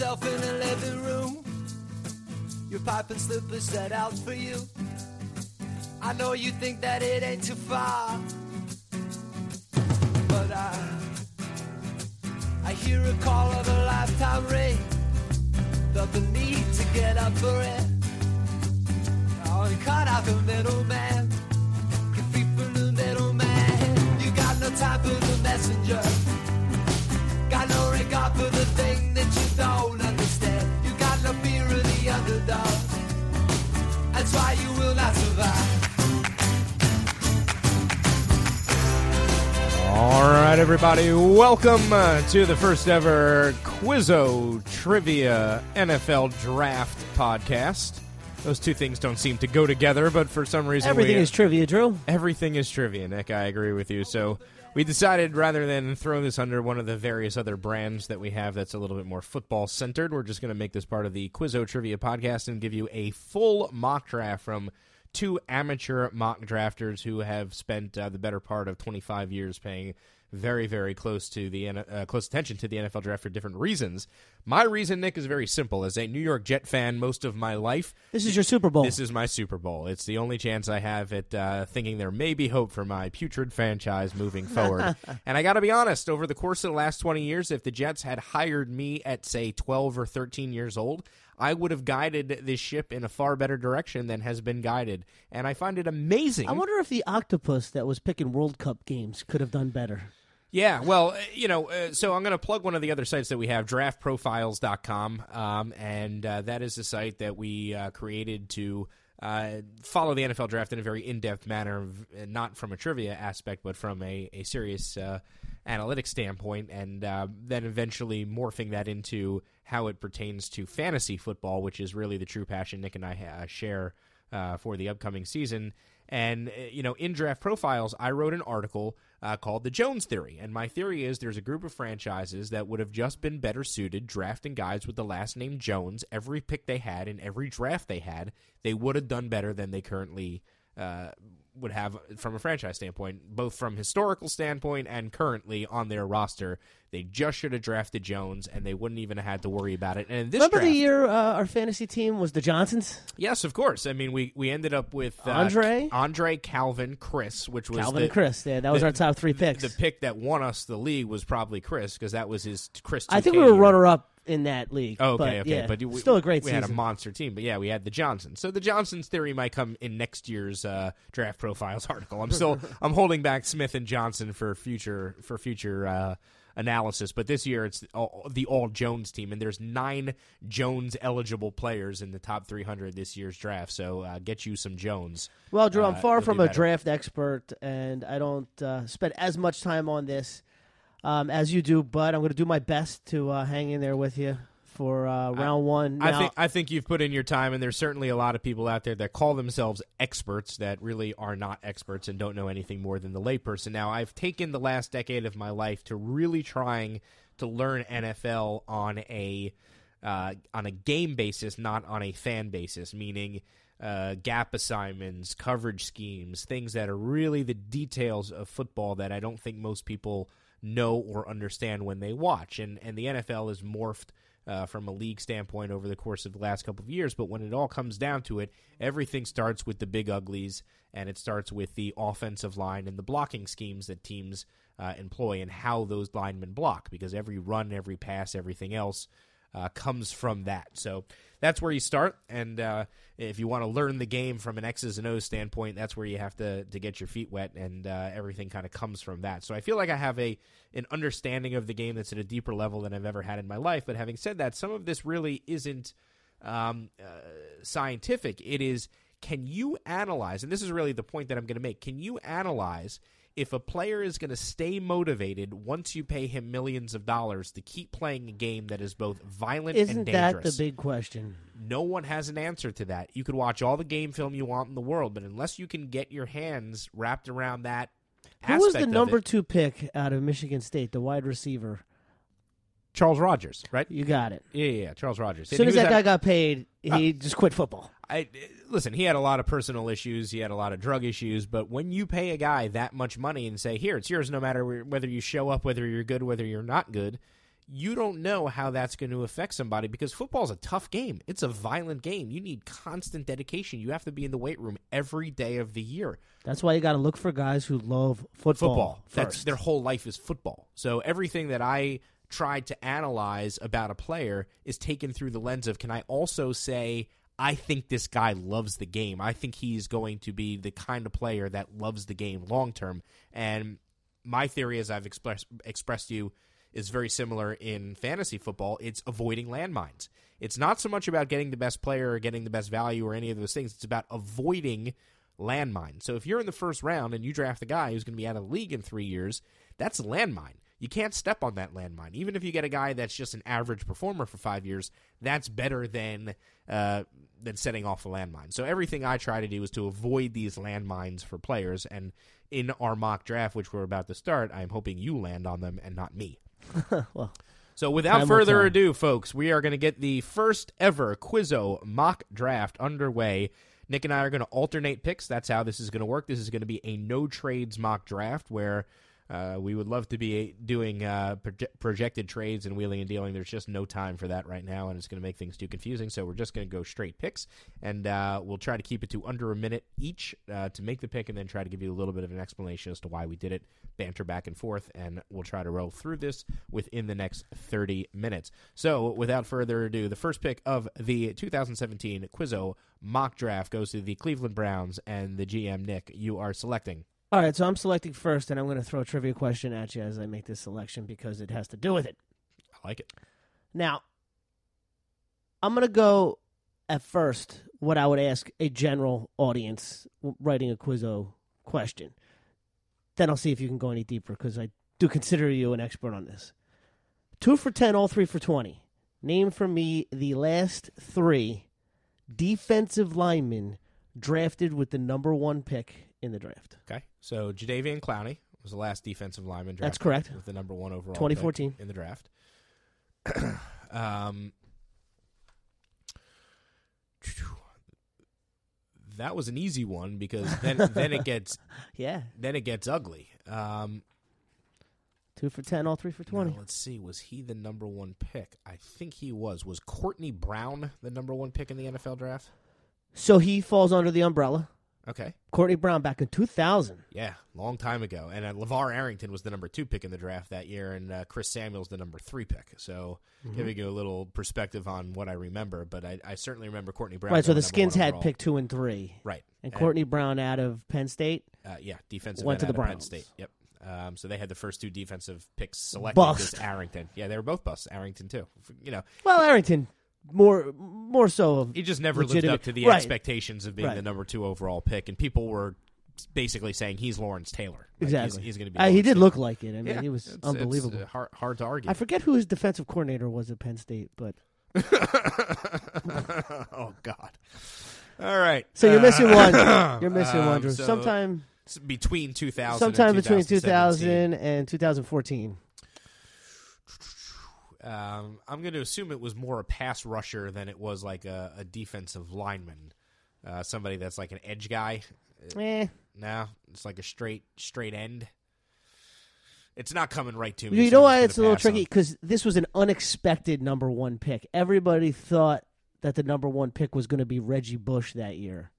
yourself in a living room. Your pipe and slippers set out for you. I know you think that it ain't too far. But I, I hear a call of a lifetime ring. Felt the need to get up for it. Oh, and cut out the middleman. Get free from the middleman. You got no time for the messenger. Got no regard for the thing you don't understand. You got no fear of the underdog. That's why you will not survive. All right, everybody, welcome uh, to the first ever Quizzo Trivia NFL Draft podcast. Those two things don't seem to go together, but for some reason, Everything we, is trivia, Drew. everything is trivia. Nick, I agree with you. So we decided rather than throw this under one of the various other brands that we have that's a little bit more football centered, we're just going to make this part of the Quizzo Trivia podcast and give you a full mock draft from two amateur mock drafters who have spent uh, the better part of 25 years paying very, very close to the uh, close attention to the NFL draft for different reasons. My reason, Nick, is very simple. As a New York Jet fan, most of my life, This is your Super Bowl. this is my Super Bowl. It's the only chance I have at uh, thinking there may be hope for my putrid franchise moving forward. and I got to be honest, over the course of the last 20 years, if the Jets had hired me at, say, 12 or 13 years old, I would have guided this ship in a far better direction than has been guided. And I find it amazing. I wonder if the octopus that was picking World Cup games could have done better. Yeah, well, uh, you know, uh, so I'm going to plug one of the other sites that we have, draftprofiles.com, um, and uh, that is a site that we uh, created to uh, follow the NFL draft in a very in-depth manner, not from a trivia aspect, but from a, a serious uh, analytics standpoint, and then eventually morphing that into how it pertains to fantasy football, which is really the true passion Nick and I share for the upcoming season. And, you know, in Draft Profiles, I wrote an article uh, called The Jones Theory. And my theory is there's a group of franchises that would have just been better suited drafting guys with the last name Jones. Every pick they had in every draft they had, they would have done better than they currently uh, would have from a franchise standpoint, both from historical standpoint and currently on their roster. They just should have drafted Jones, and they wouldn't even have had to worry about it. And this Remember draft, the year uh, our fantasy team was the Johnsons? Yes, of course. I mean, we we ended up with uh, Andre? Andre, Calvin, Chris, which was Calvin the, and Chris. Yeah, that was the- our top three picks. The pick that won us the league was probably Chris because that was his Chris. I think we were runner up in that league. Oh, but, okay, okay, yeah, but we, still a great We season. had a monster team, but yeah, we had the Johnsons. So the Johnsons theory might come in next year's uh, draft profiles article. I'm still I'm holding back Smith and Johnson for future for future uh, analysis, but this year it's all, the all Jones team, and there's nine Jones eligible players in the top 300 this year's draft. So uh, get you some Jones. Well, Drew, I'm Uh, far from a draft expert, and I don't uh, spend as much time on this um, as you do. But I'm going to do my best to uh, hang in there with you for uh, round one. I think I think you've put in your time, and there's certainly a lot of people out there that call themselves experts that really are not experts and don't know anything more than the layperson. Now, I've taken the last decade of my life to really trying to learn NFL on a uh, on a game basis, not on a fan basis, meaning. Uh, gap assignments, coverage schemes, things that are really the details of football that I don't think most people know or understand when they watch. And and the NFL has morphed uh, from a league standpoint over the course of the last couple of years. But when it all comes down to it, everything starts with the big uglies, and it starts with the offensive line and the blocking schemes that teams uh, employ and how those linemen block. Because every run, every pass, everything else uh, comes from that. So that's where you start. And uh, if you want to learn the game from an X's and O's standpoint, that's where you have to to get your feet wet, and uh, everything kind of comes from that. So I feel like I have a an understanding of the game that's at a deeper level than I've ever had in my life. But having said that, some of this really isn't um, uh, scientific. It is. Can you analyze? And this is really the point that I'm going to make. Can you analyze? If a player is going to stay motivated once you pay him millions of dollars to keep playing a game that is both violent and isn't dangerous, that the big question? no one has an answer to that. You could watch all the game film you want in the world, but unless you can get your hands wrapped around that Who was the number it- two pick out of Michigan State, the wide receiver? Charles Rogers, right? You got it. Yeah, yeah, yeah, Charles Rogers. As soon as that at- guy got paid, he uh, just quit football. I listen. He had a lot of personal issues. He had a lot of drug issues. But when you pay a guy that much money and say, "Here, it's yours," no matter whether you show up, whether you're good, whether you're not good, you don't know how that's going to affect somebody because football's a tough game. It's a violent game. You need constant dedication. You have to be in the weight room every day of the year. That's why you got to look for guys who love football. Football. That's first. their whole life is football. So everything that I tried to analyze about a player is taken through the lens of can I also say I think this guy loves the game. I think he's going to be the kind of player that loves the game long term. And my theory, as I've expressed expressed to you, is very similar in fantasy football. It's avoiding landmines. It's not so much about getting the best player or getting the best value or any of those things. It's about avoiding landmines. So if you're in the first round and you draft a guy who's going to be out of the league in three years, that's a landmine. You can't step on that landmine. Even if you get a guy that's just an average performer for five years, that's better than uh, than setting off a landmine. So everything I try to do is to avoid these landmines for players. And in our mock draft, which we're about to start, I'm hoping you land on them and not me. well, So without further ado, folks, we are going to get the first ever Quizzo mock draft underway. Nick and I are going to alternate picks. That's how this is going to work. This is going to be a no trades mock draft where uh, we would love to be doing uh, proje- projected trades and wheeling and dealing. There's just no time for that right now, and it's going to make things too confusing. So we're just going to go straight picks, and uh, we'll try to keep it to under a minute each uh, to make the pick, and then try to give you a little bit of an explanation as to why we did it, banter back and forth, and we'll try to roll through this within the next 30 minutes. So without further ado, the first pick of the 2017 Quizzo mock draft goes to the Cleveland Browns, and the GM Nick, you are selecting. All right. So I'm selecting first, and I'm going to throw a trivia question at you as I make this selection because it has to do with it. I like it. Now, I'm going to go at first what I would ask a general audience writing a Quizzo question. Then I'll see if you can go any deeper because I do consider you an expert on this. Two for 10, all three for 20. Name for me the last three defensive linemen drafted with the number one pick in the draft. Okay, so Jadeveon Clowney was the last defensive lineman drafted That's correct. with the number one overall 2014. pick in the draft. um, that was an easy one because then then it gets Yeah. then it gets ugly. Um, Two for 10, all three for 20. now, let's see, was he the number one pick? I think he was. Was Courtney Brown the number one pick in the NFL draft? So he falls under the umbrella. Okay, Courtney Brown back in 2000. yeah, long time ago. And uh, LaVar Arrington was the number two pick in the draft that year, and uh, Chris Samuels the number three pick. So Mm-hmm. giving you a little perspective on what I remember, but I, I certainly remember Courtney Brown. Right, so the Skins had pick two and three. right, And Courtney Brown out of Penn State. uh, yeah, defensive Went to the out of Penn Browns. State. Yep. Um, so they had the first two defensive picks selected. Bust. Arrington. Yeah, they were both busts. Arrington too. You know, Well, Arrington, more more so. Of, he just never lived up to the right. expectations of being Right. the number two overall pick, and people were basically saying he's Lawrence Taylor. Like, exactly. he's, he's going to be. Uh, he did Taylor. look like it. I mean, Yeah, he was it's- it's, unbelievable. uh, hard, hard to argue. I forget who his defensive coordinator was at Penn State, but oh God. All right. so you're missing one. Uh, You're missing um, one, Drew. so sometime, between 2000 sometime and between 2000 and 2014. Um, I'm going to assume it was more a pass rusher than it was like a, a defensive lineman. Uh, somebody that's like an edge guy. Eh. No, it's like a straight straight end. It's not coming right to me. You so know why it's a little tricky? Because this was an unexpected number one pick. Everybody thought that the number one pick was going to be Reggie Bush that year.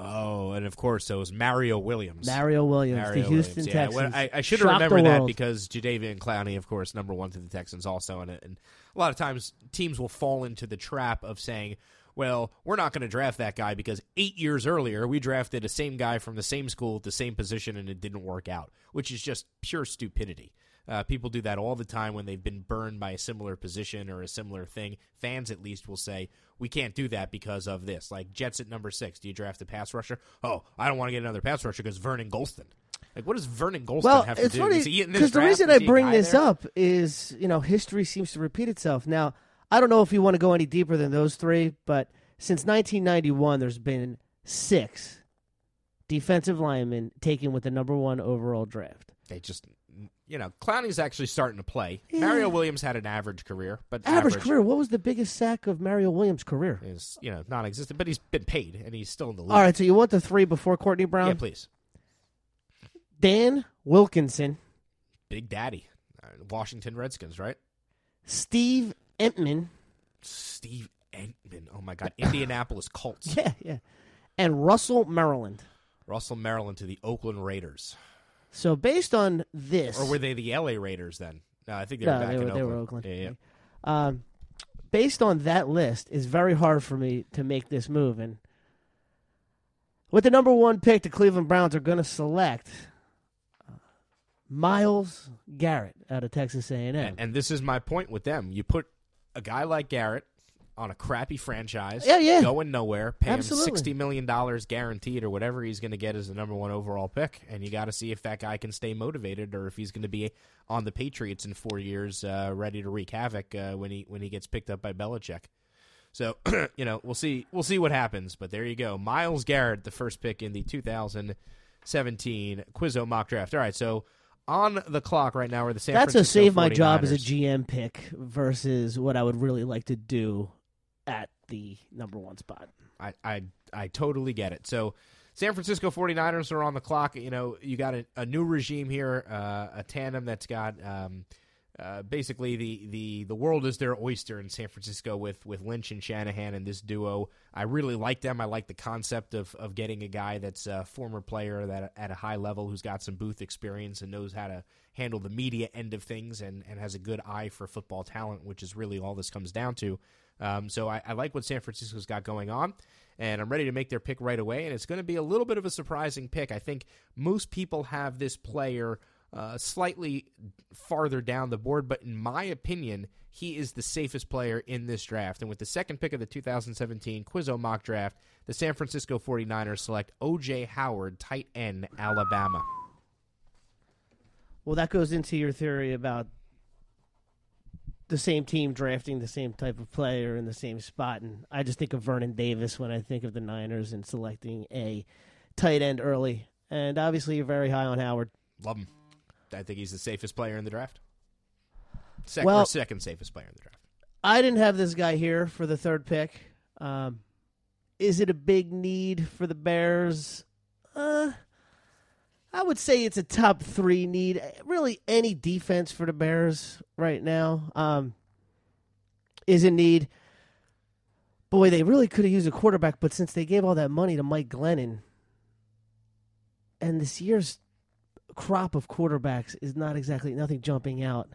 Oh, and of course, it was Mario Williams. Mario Williams, Mario the Houston Williams. Yeah, Texans. well, I, I should have shocked the remembered that because Jadeveon Clowney, of course, number one to the Texans also. And, and a lot of times teams will fall into the trap of saying, well, we're not going to draft that guy because eight years earlier we drafted the same guy from the same school at the same position and it didn't work out, which is just pure stupidity. Uh, people do that all the time when they've been burned by a similar position or a similar thing. Fans, at least, will say, we can't do that because of this. Like Jets at number six. Do you draft a pass rusher? Oh, I don't want to get another pass rusher because Vernon Gholston. Like, what does Vernon Gholston well, have to it's do? funny Is he because the reason I bring this there? up is you know history seems to repeat itself. Now I don't know if you want to go any deeper than those three, but since 1991, there's been six defensive linemen taken with the number one overall draft. They just, you know, Clowney's actually starting to play. Mario Williams had an average career, but Average, career. What was the biggest sack of Mario Williams' career? is you know non-existent. But he's been paid and he's still in the league. All right, so you want the three before Courtney Brown? yeah, please, Dan Wilkinson, Big Daddy, uh, Washington Redskins, right? Steve Emtman. Steve Emtman. Oh my God, Indianapolis Colts. Yeah, yeah. And Russell Maryland. Russell Maryland to the Oakland Raiders, So based on this, or were they the LA Raiders then? No, I think they were no, back they in were, Oakland. they were Oakland. Yeah, yeah. Um, based on that list, it's very hard for me to make this move. And with the number one pick, the Cleveland Browns are going to select uh, Myles Garrett out of Texas A&M. And, and this is my point with them. You put a guy like Garrett on a crappy franchise, Yeah, yeah. going nowhere, pay Absolutely. him sixty million dollars guaranteed or whatever he's going to get as the number one overall pick, and you got to see if that guy can stay motivated or if he's going to be on the Patriots in four years, uh, ready to wreak havoc uh, when he when he gets picked up by Belichick. So you know we'll see we'll see what happens, but there you go, Myles Garrett, the first pick in the 2017 Quizzo mock draft. All right, so. On the clock right now are the San That's a save my job as a GM pick versus what I would really like to do at the number one spot. I, I I totally get it. So San Francisco 49ers are on the clock. You know, you got a, a new regime here, uh, a tandem that's got um, uh, basically the, the, the world is their oyster in San Francisco with, with Lynch and Shanahan and this duo. I really like them. I like the concept of, of getting a guy that's a former player that at a high level who's got some booth experience and knows how to handle the media end of things and, and has a good eye for football talent, which is really all this comes down to. Um, so I, I like what San Francisco's got going on, and I'm ready to make their pick right away. And it's going to be a little bit of a surprising pick. I think most people have this player uh, slightly farther down the board, but in my opinion, he is the safest player in this draft. And with the second pick of the 2017 Quizzo mock draft, the San Francisco 49ers select O.J. Howard, tight end, Alabama. Well, that goes into your theory about the same team drafting the same type of player in the same spot. And I just think of Vernon Davis when I think of the Niners and selecting a tight end early. And obviously, you're very high on Howard. Love him. I think he's the safest player in the draft. Sec- Well- or second safest player in the draft. I didn't have this guy here for the third pick. Um, is it a big need for the Bears? Uh, I would say it's a top three need. Really, any defense for the Bears right now um, is a need. Boy, they really could have used a quarterback, but since they gave all that money to Mike Glennon, and this year's crop of quarterbacks is not exactly nothing jumping out.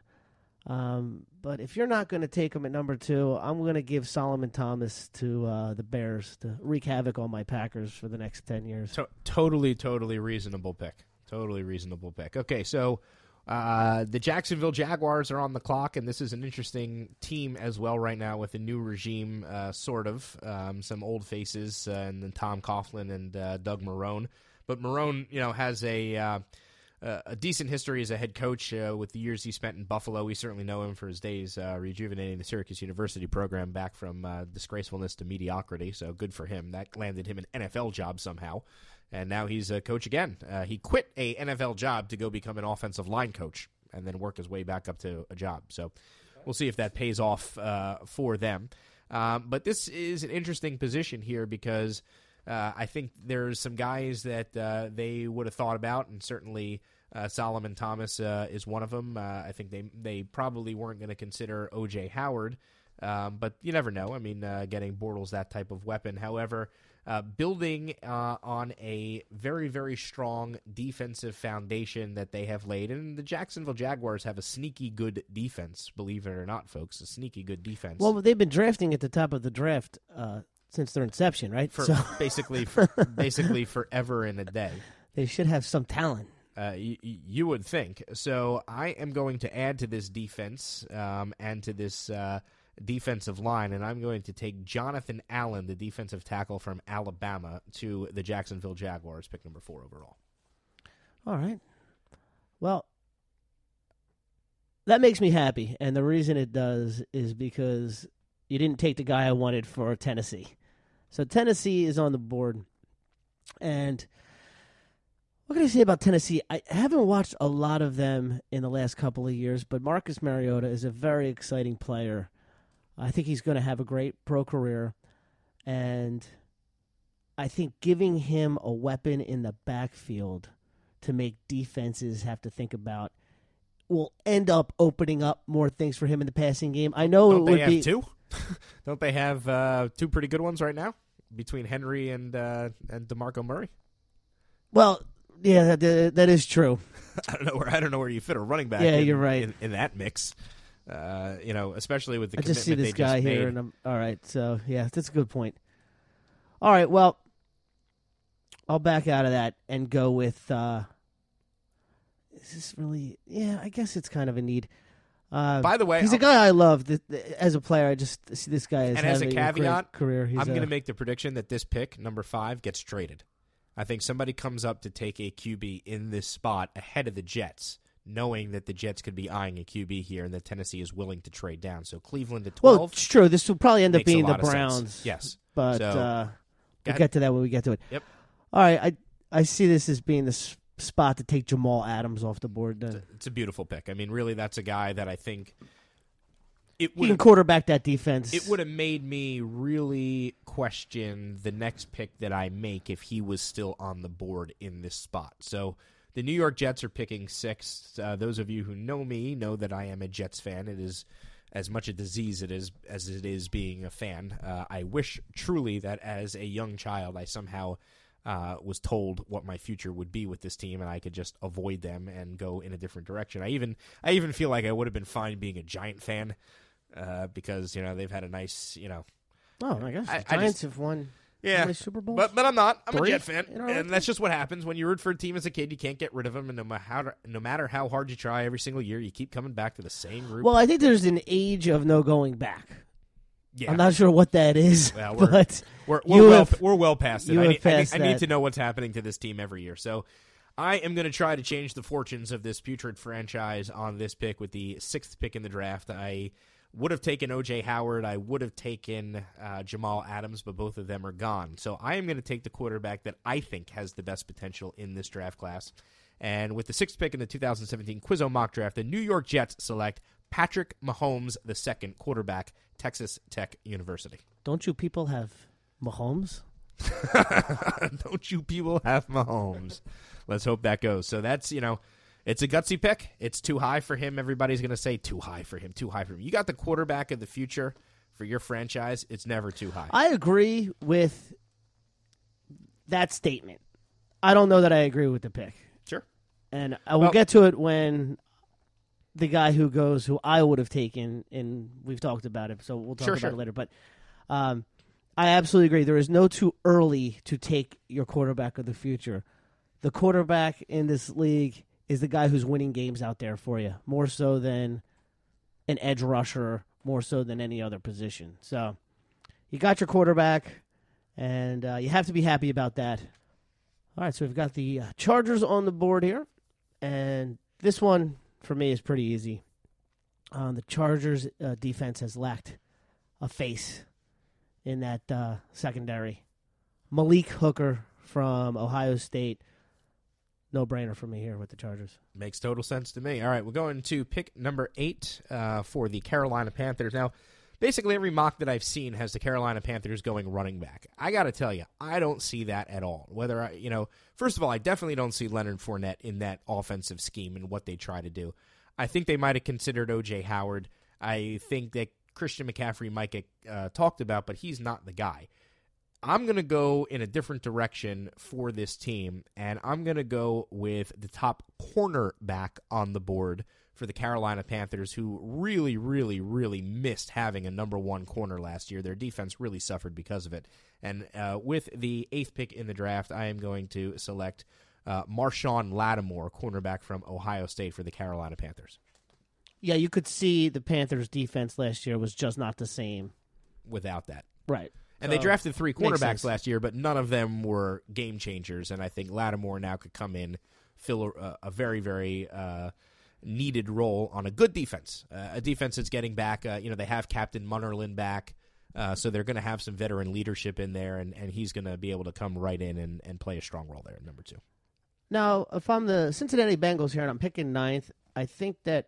Um, but if you're not going to take him at number two, I'm going to give Solomon Thomas to uh, the Bears to wreak havoc on my Packers for the next ten years. To- totally, totally reasonable pick. Totally reasonable pick. Okay, so uh, the Jacksonville Jaguars are on the clock, and this is an interesting team as well right now with a new regime, uh, sort of. Um, some old faces, uh, and then Tom Coughlin and uh, Doug Marrone. But Marrone, you know, has a. Uh, a decent history as a head coach uh, with the years he spent in Buffalo. We certainly know him for his days uh, rejuvenating the Syracuse University program back from uh, disgracefulness to mediocrity. So good for him. That landed him an NFL job somehow, and now he's a coach again. Uh, he quit a NFL job to go become an offensive line coach, and then work his way back up to a job. So we'll see if that pays off uh, for them. Um, but this is an interesting position here because. I think there's some guys that they would have thought about, and certainly uh, Solomon Thomas uh, is one of them. Uh, I think they they probably weren't going to consider O.J. Howard, um, but you never know. I mean, uh, getting Bortles that type of weapon. However, uh, building uh, on a very very strong defensive foundation that they have laid, and the Jacksonville Jaguars have a sneaky good defense. Believe it or not, folks, a sneaky good defense. Well, they've been drafting at the top of the draft uh, since their inception, right? for so basically for, basically forever and a day. they should have some talent. Uh, you, you would think. So I am going to add to this defense um, and to this uh, defensive line, and I'm going to take Jonathan Allen, the defensive tackle from Alabama, to the Jacksonville Jaguars, pick number four overall. All right. Well, that makes me happy, and the reason it does is because you didn't take the guy I wanted for Tennessee. So Tennessee is on the board, and what can I say about Tennessee? I haven't watched a lot of them in the last couple of years, but Marcus Mariota is a very exciting player. I think he's going to have a great pro career, and I think giving him a weapon in the backfield to make defenses have to think about will end up opening up more things for him in the passing game. I know Don't it they would have be two? Don't they have uh, two pretty good ones right now between Henry and uh, and Demarco Murray? well, yeah, that, that is true. I don't know where I don't know where you fit a running back. Yeah, in, you're right. in, in that mix. Uh, you know, especially with the I just see commitment this they guy just here, made. and I'm all right. So yeah, that's a good point. All right, well, I'll back out of that and go with. Uh, is this really? Yeah, I guess it's kind of a need. Uh, By the way, he's a I'll- guy I love. Th- th- As a player, I just see this guy as And as a caveat, career. He's I'm going to make the prediction that this pick, number five, gets traded. I think somebody comes up to take a QB in this spot ahead of the Jets, knowing that the Jets could be eyeing a QB here and that Tennessee is willing to trade down. So Cleveland at 12 Well, it's true. This will probably end up being the. Browns. Yes. but So, uh, we'll get to that when we get to it. Yep. All right, I I see this as being the spot to take Jamal Adams off the board. Then It's a beautiful pick. I mean, really, that's a guy that I think it he would can quarterback that defense. it would have made me really question the next pick that I make if he was still on the board in this spot. So the New York Jets are picking six. Uh, those of you who know me know that I am a Jets fan. It is as much a disease it is as it is being a fan. Uh, I wish truly that as a young child I somehow uh, was told what my future would be with this team, and I could just avoid them and go in a different direction. I even I even feel like I would have been fine being a Giant fan uh, because you know they've had a nice you know Oh my gosh, I- the Giants just- have won yeah. Super Bowls? But but I'm not. I'm Three a Jet fan, in a row? and that's just what happens when you root for a team as a kid. You can't get rid of them, and no matter how no matter how hard you try, every single year you keep coming back to the same group. well, I think there's an age of no going back. yeah, I'm not sure what that is, Well, we're- but we're we're well have- we're well past it. I need, I, need, I need to know what's happening to this team every year. So I am going to try to change the fortunes of this putrid franchise on this pick with the sixth pick in the draft. I would have taken OJ Howard. I would have taken uh, Jamal Adams, but both of them are gone. So I am going to take the quarterback that I think has the best potential in this draft class. And with the sixth pick in the 2017 Quizzo mock draft, the New York Jets select Patrick Mahomes the second quarterback, Texas Tech University. don't you people have Mahomes? Don't you people have Mahomes? Let's hope that goes. So that's you know, it's a gutsy pick. It's too high for him. Everybody's going to say too high for him. Too high for him. You got the quarterback of the future for your franchise. It's never too high. I agree with that statement. I don't know that I agree with the pick. sure. and I will Well- get to it when the guy who goes who I would have taken, and we've talked about it, so we'll talk Sure, about sure. it later. But um, I absolutely agree. There is no too early to take your quarterback of the future. The quarterback in this league is the guy who's winning games out there for you, more so than an edge rusher, more so than any other position. So you got your quarterback, and uh, you have to be happy about that. All right, so we've got the uh, Chargers on the board here, and this one for me is pretty easy. Um, the Chargers uh, defense has lacked a face in that uh, secondary. Malik Hooker from Ohio State, no brainer for me here with the Chargers. Makes total sense to me. All right, we're going to pick number eight uh, for the Carolina Panthers. Now, basically every mock that I've seen has the Carolina Panthers going running back. I got to tell you, I don't see that at all. Whether I, you know, first of all, I definitely don't see Leonard Fournette in that offensive scheme and what they try to do. I think they might have considered OJ Howard. I think that Christian McCaffrey might get uh, talked about, but he's not the guy. I'm going to go in a different direction for this team, and I'm going to go with the top cornerback on the board for the Carolina Panthers, who really, really, really missed having a number one corner last year. Their defense really suffered because of it. And uh, with the eighth pick in the draft, I am going to select uh, Marshon Lattimore, cornerback from Ohio State for the Carolina Panthers. Yeah, you could see the Panthers' defense last year was just not the same. Without that, Right. And they drafted three quarterbacks last year, but none of them were game changers. And I think Lattimore now could come in, fill a, a very, very uh, needed role on a good defense, uh, a defense that's getting back. Uh, you know, they have Captain Munnerlyn back, uh, so they're going to have some veteran leadership in there, and, and he's going to be able to come right in and, and play a strong role there. at Number two. Now, if I'm the Cincinnati Bengals here and I'm picking ninth, I think that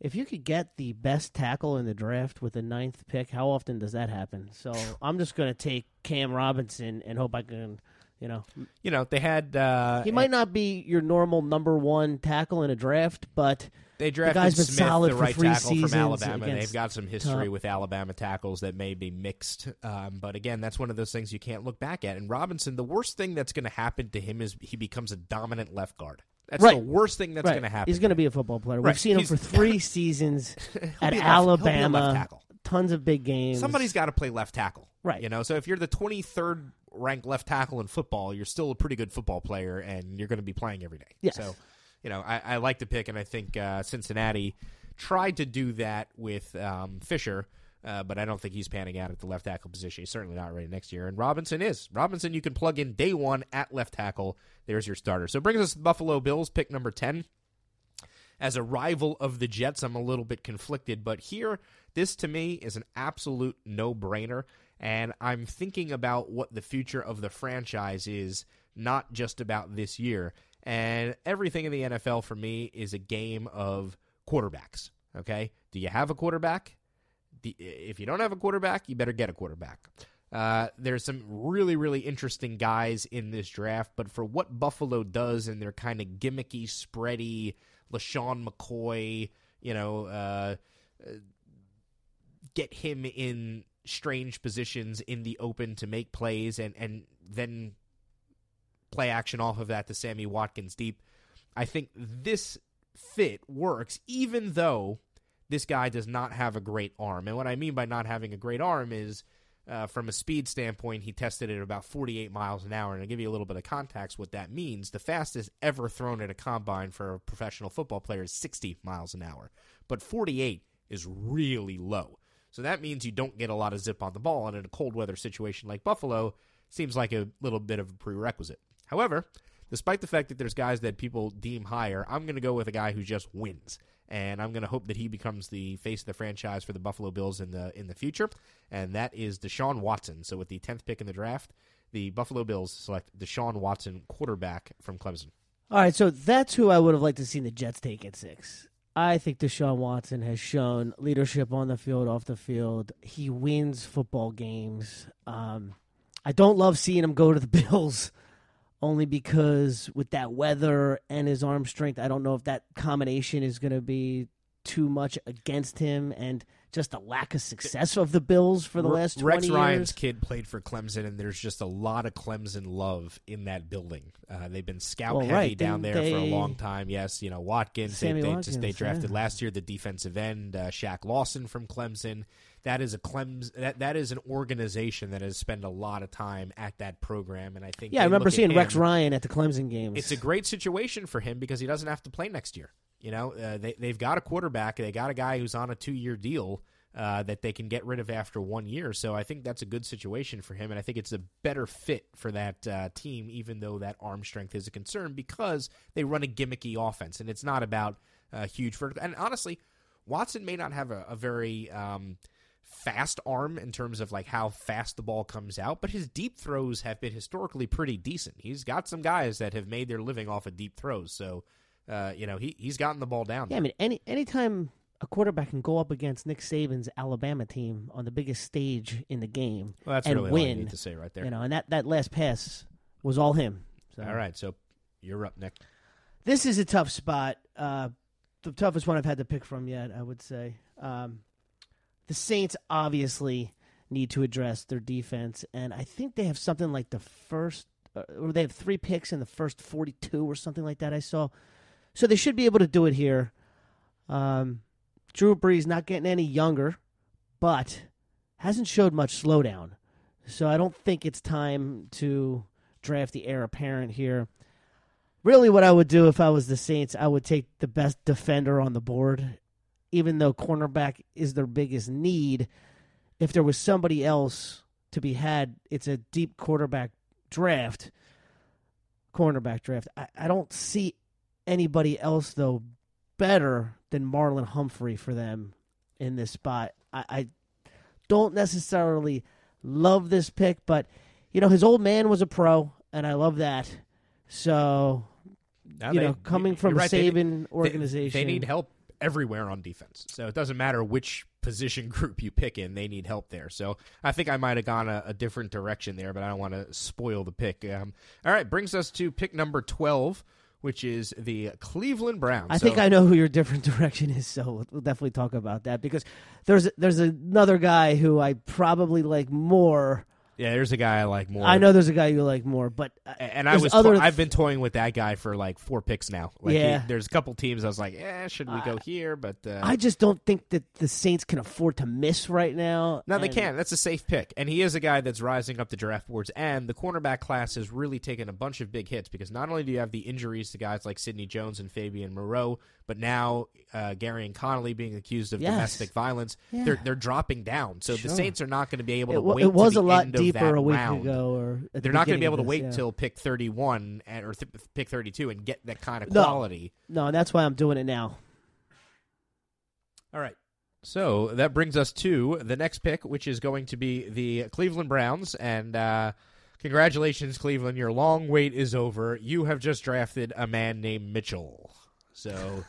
if you could get the best tackle in the draft with the ninth pick, how often does that happen? So I'm just going to take Cam Robinson and hope I can You know, You know, they had uh, he might not be your normal number one tackle in a draft, but They drafted guy's been Smith, solid the for right three tackle from seasons Alabama. They've got some history with Alabama tackles that may be mixed. Um, but again, that's one of those things you can't look back at. And Robinson, the worst thing that's going to happen to him is he becomes a dominant left guard. That's Right. the worst thing that's right, going to happen. he's going to be a football player. Right, We've seen him for three seasons at left- he'll be a left Alabama. Tons of big games. Somebody's got to play left tackle. Right. You know, so if you're the 23rd ranked left tackle in football, you're still a pretty good football player and you're going to be playing every day. Yes. So, you know, I, I like the pick, and I think uh, Cincinnati tried to do that with um, Fisher. Uh, but I don't think he's panning out at the left tackle position. He's certainly not ready next year. And Robinson is. Robinson, you can plug in day one at left tackle. There's your starter. So brings us the Buffalo Bills, pick number 10 as a rival of the Jets, I'm a little bit conflicted, but here, this to me is an absolute no brainer. And I'm thinking about what the future of the franchise is, not just about this year. And everything in the NFL for me is a game of quarterbacks. Okay? Do you have a quarterback? If you don't have a quarterback, you better get a quarterback. Uh, there's some really, really interesting guys in this draft, but for what Buffalo does and their kind of gimmicky, spready, LeSean McCoy, you know, uh, get him in strange positions in the open to make plays and, and then play action off of that to Sammy Watkins deep. I think this fit works, even though this guy does not have a great arm. And what I mean by not having a great arm is uh, from a speed standpoint, he tested it at about 48 miles an hour. And to give you a little bit of context, what that means, the fastest ever thrown at a combine for a professional football player is 60 miles an hour. But 48 is really low. So that means you don't get a lot of zip on the ball. And in a cold weather situation like Buffalo, seems like a little bit of a prerequisite. However, despite the fact that there's guys that people deem higher, I'm going to go with a guy who just wins, and I'm going to hope that he becomes the face of the franchise for the Buffalo Bills in the in the future, and that is Deshaun Watson. So with the 10th pick in the draft, the Buffalo Bills select Deshaun Watson, quarterback from Clemson. All right, so that's who I would have liked to see the Jets take at six. I think Deshaun Watson has shown leadership on the field, off the field. He wins football games. Um, I don't love seeing him go to the Bills, only because with that weather and his arm strength, I don't know if that combination is going to be too much against him and just the lack of success of the Bills for the last 20 Rex years. Ryan's kid played for Clemson, and there's just a lot of Clemson love in that building. Uh, they've been scout Well, heavy right, down didn't there for a long time. Yes, you know Watkins. Sammy they, they just they drafted yeah. last year the defensive end uh, Shaq Lawson from Clemson. That is a Clems that that is an organization that has spent a lot of time at that program, and I think yeah, I remember seeing Rex Ryan at the Clemson games. it's a great situation for him because he doesn't have to play next year. You know, uh, they they've got a quarterback. They got a guy who's on a two year deal uh, that they can get rid of after one year. So I think that's a good situation for him, and I think it's a better fit for that uh, team, even though that arm strength is a concern because they run a gimmicky offense, and it's not about uh, huge vertical. And honestly, Watson may not have a, a very um, fast arm in terms of like how fast the ball comes out, but his deep throws have been historically pretty decent. He's got some guys that have made their living off of deep throws, so uh, you know he he's gotten the ball down. Yeah, I mean, any anytime a quarterback can go up against Nick Saban's Alabama team on the biggest stage in the game well, that's and really all you need to say right there. you know, and that, that last pass was all him. So. All right, so you're up, Nick. This is a tough spot. Uh, the toughest one I've had to pick from yet, I would say. Um, the Saints obviously need to address their defense, and I think they have something like the first, uh, or they have three picks in the first 42 or something like that. I saw, so they should be able to do it here. Um, Drew Brees not getting any younger, but hasn't showed much slowdown. So I don't think it's time to draft the heir apparent here. Really, what I would do if I was the Saints, I would take the best defender on the board, even though cornerback is their biggest need. If there was somebody else to be had, it's a deep quarterback draft, cornerback draft. I, I don't see anybody else, though, better than Marlon Humphrey for them in this spot. I, I don't necessarily love this pick, but, you know, his old man was a pro, and I love that. So Now you they- know, coming from right, a Saban they- organization, They, need help everywhere on defense. So it doesn't matter which position group you pick in, they need help there. So I think I might have gone a, a different direction there, but I don't want to spoil the pick. Um, all right, brings us to pick number 12, which is the Cleveland Browns. I So- think I know who your different direction is, so we'll, we'll definitely talk about that because there's there's another guy who I probably like more. Yeah, there's a guy I like more. I know there's a guy you like more, but uh, And I was other... to- I've been toying with that guy for like four picks now. Like he- Yeah. there's a couple teams I was like, eh, should we go here? But uh, I just don't think that the Saints can afford to miss right now. No, they and- can. That's a safe pick. And he is a guy that's rising up the draft boards. And the cornerback class has really taken a bunch of big hits because not only do you have the injuries to guys like Sidney Jones and Fabian Moreau, but now uh, Gareon Conley being accused of Yes. domestic violence, Yeah. they're they're dropping down. So Sure. the Saints are not going to be able to wa- wait. it was to a lot deeper that a week round. ago, or They're the not going to be able to of wait this, yeah. till pick 31 and, or th- pick 32 and get that kind of No. quality. No, that's why I'm doing it now. All right. So that brings us to the next pick, which is going to be the Cleveland Browns. And uh, congratulations, Cleveland. Your long wait is over. You have just drafted a man named Mitchell. So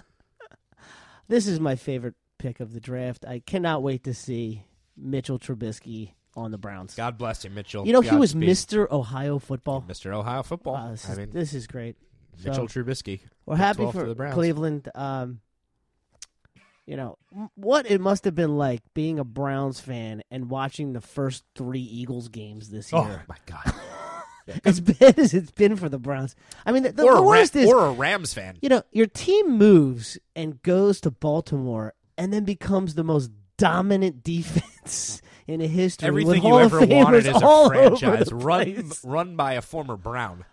This is my favorite pick of the draft. I cannot wait to see Mitchell Trubisky on the Browns. God bless you, Mitchell. you know, he was Godspeed. Mr. Ohio football. Mr. Ohio football. Wow, this, I is, mean, this is great. Mitchell So, Trubisky. we're happy for the Browns. Cleveland. Um, you know what it must have been like being a Browns fan and watching the first three Eagles games this year. Oh year. my God. As bad as it's been for the Browns. I mean, the, the, the worst is or a Rams fan. you know, your team moves and goes to Baltimore and then becomes the most dominant defense in the history. Everything you ever wanted is a franchise, run run by a former Brown.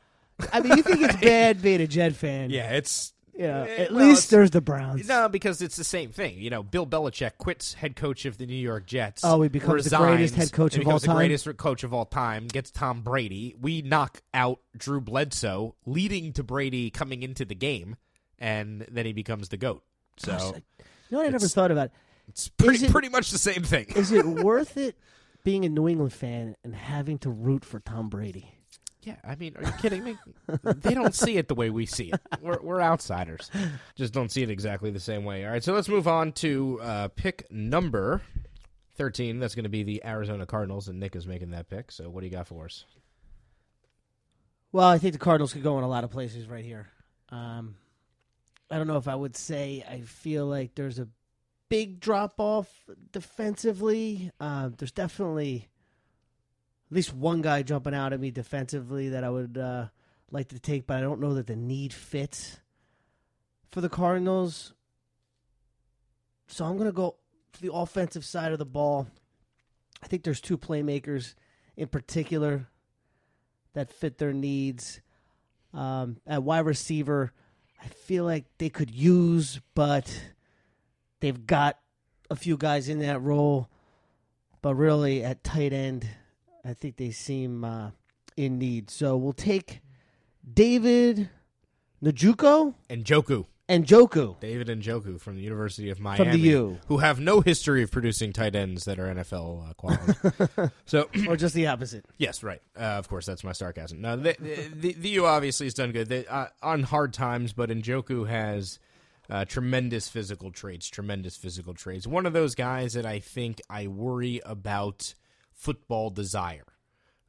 I mean, you think it's bad being a Jet fan? Yeah, it's Eh, at well, least there's the Browns. No, because it's the same thing. You know, Bill Belichick quits head coach of the New York Jets. Oh, he becomes the greatest head coach of all becomes time? the greatest coach of all time. Gets Tom Brady. We knock out Drew Bledsoe, leading to Brady coming into the game, and then he becomes the goat. So Gosh, I- you know what I never thought about? It's pretty, it- pretty much the same thing. Is it worth it being a New England fan and having to root for Tom Brady? Yeah, I mean, are you kidding me? they don't see it the way we see it. We're, we're outsiders. Just don't see it exactly the same way. All right, so let's move on to uh, pick number 13. That's going to be the Arizona Cardinals, and Nick is making that pick. So what do you got for us? Well, I think the Cardinals could go in a lot of places right here. Um, I don't know if I would say I feel like there's a big drop off defensively. Uh, there's definitely at least one guy jumping out at me defensively that I would uh, like to take, but I don't know that the need fits for the Cardinals. So I'm going to go to the offensive side of the ball. I think there's two playmakers in particular that fit their needs. Um, at wide receiver, I feel like they could use, but they've got a few guys in that role. But really, at tight end, I think they seem uh, in need. So we'll take David Njoku And Joku. and Joku David and Joku from the University of Miami. from the U, Who have no history of producing tight ends that are NFL uh, quality. so, or just the opposite. yes, right. Uh, of course, that's my sarcasm. No, the, the, the U obviously has done good. They, uh, on hard times, but Njoku has uh, tremendous physical traits, tremendous physical traits. One of those guys that I think I worry about football desire.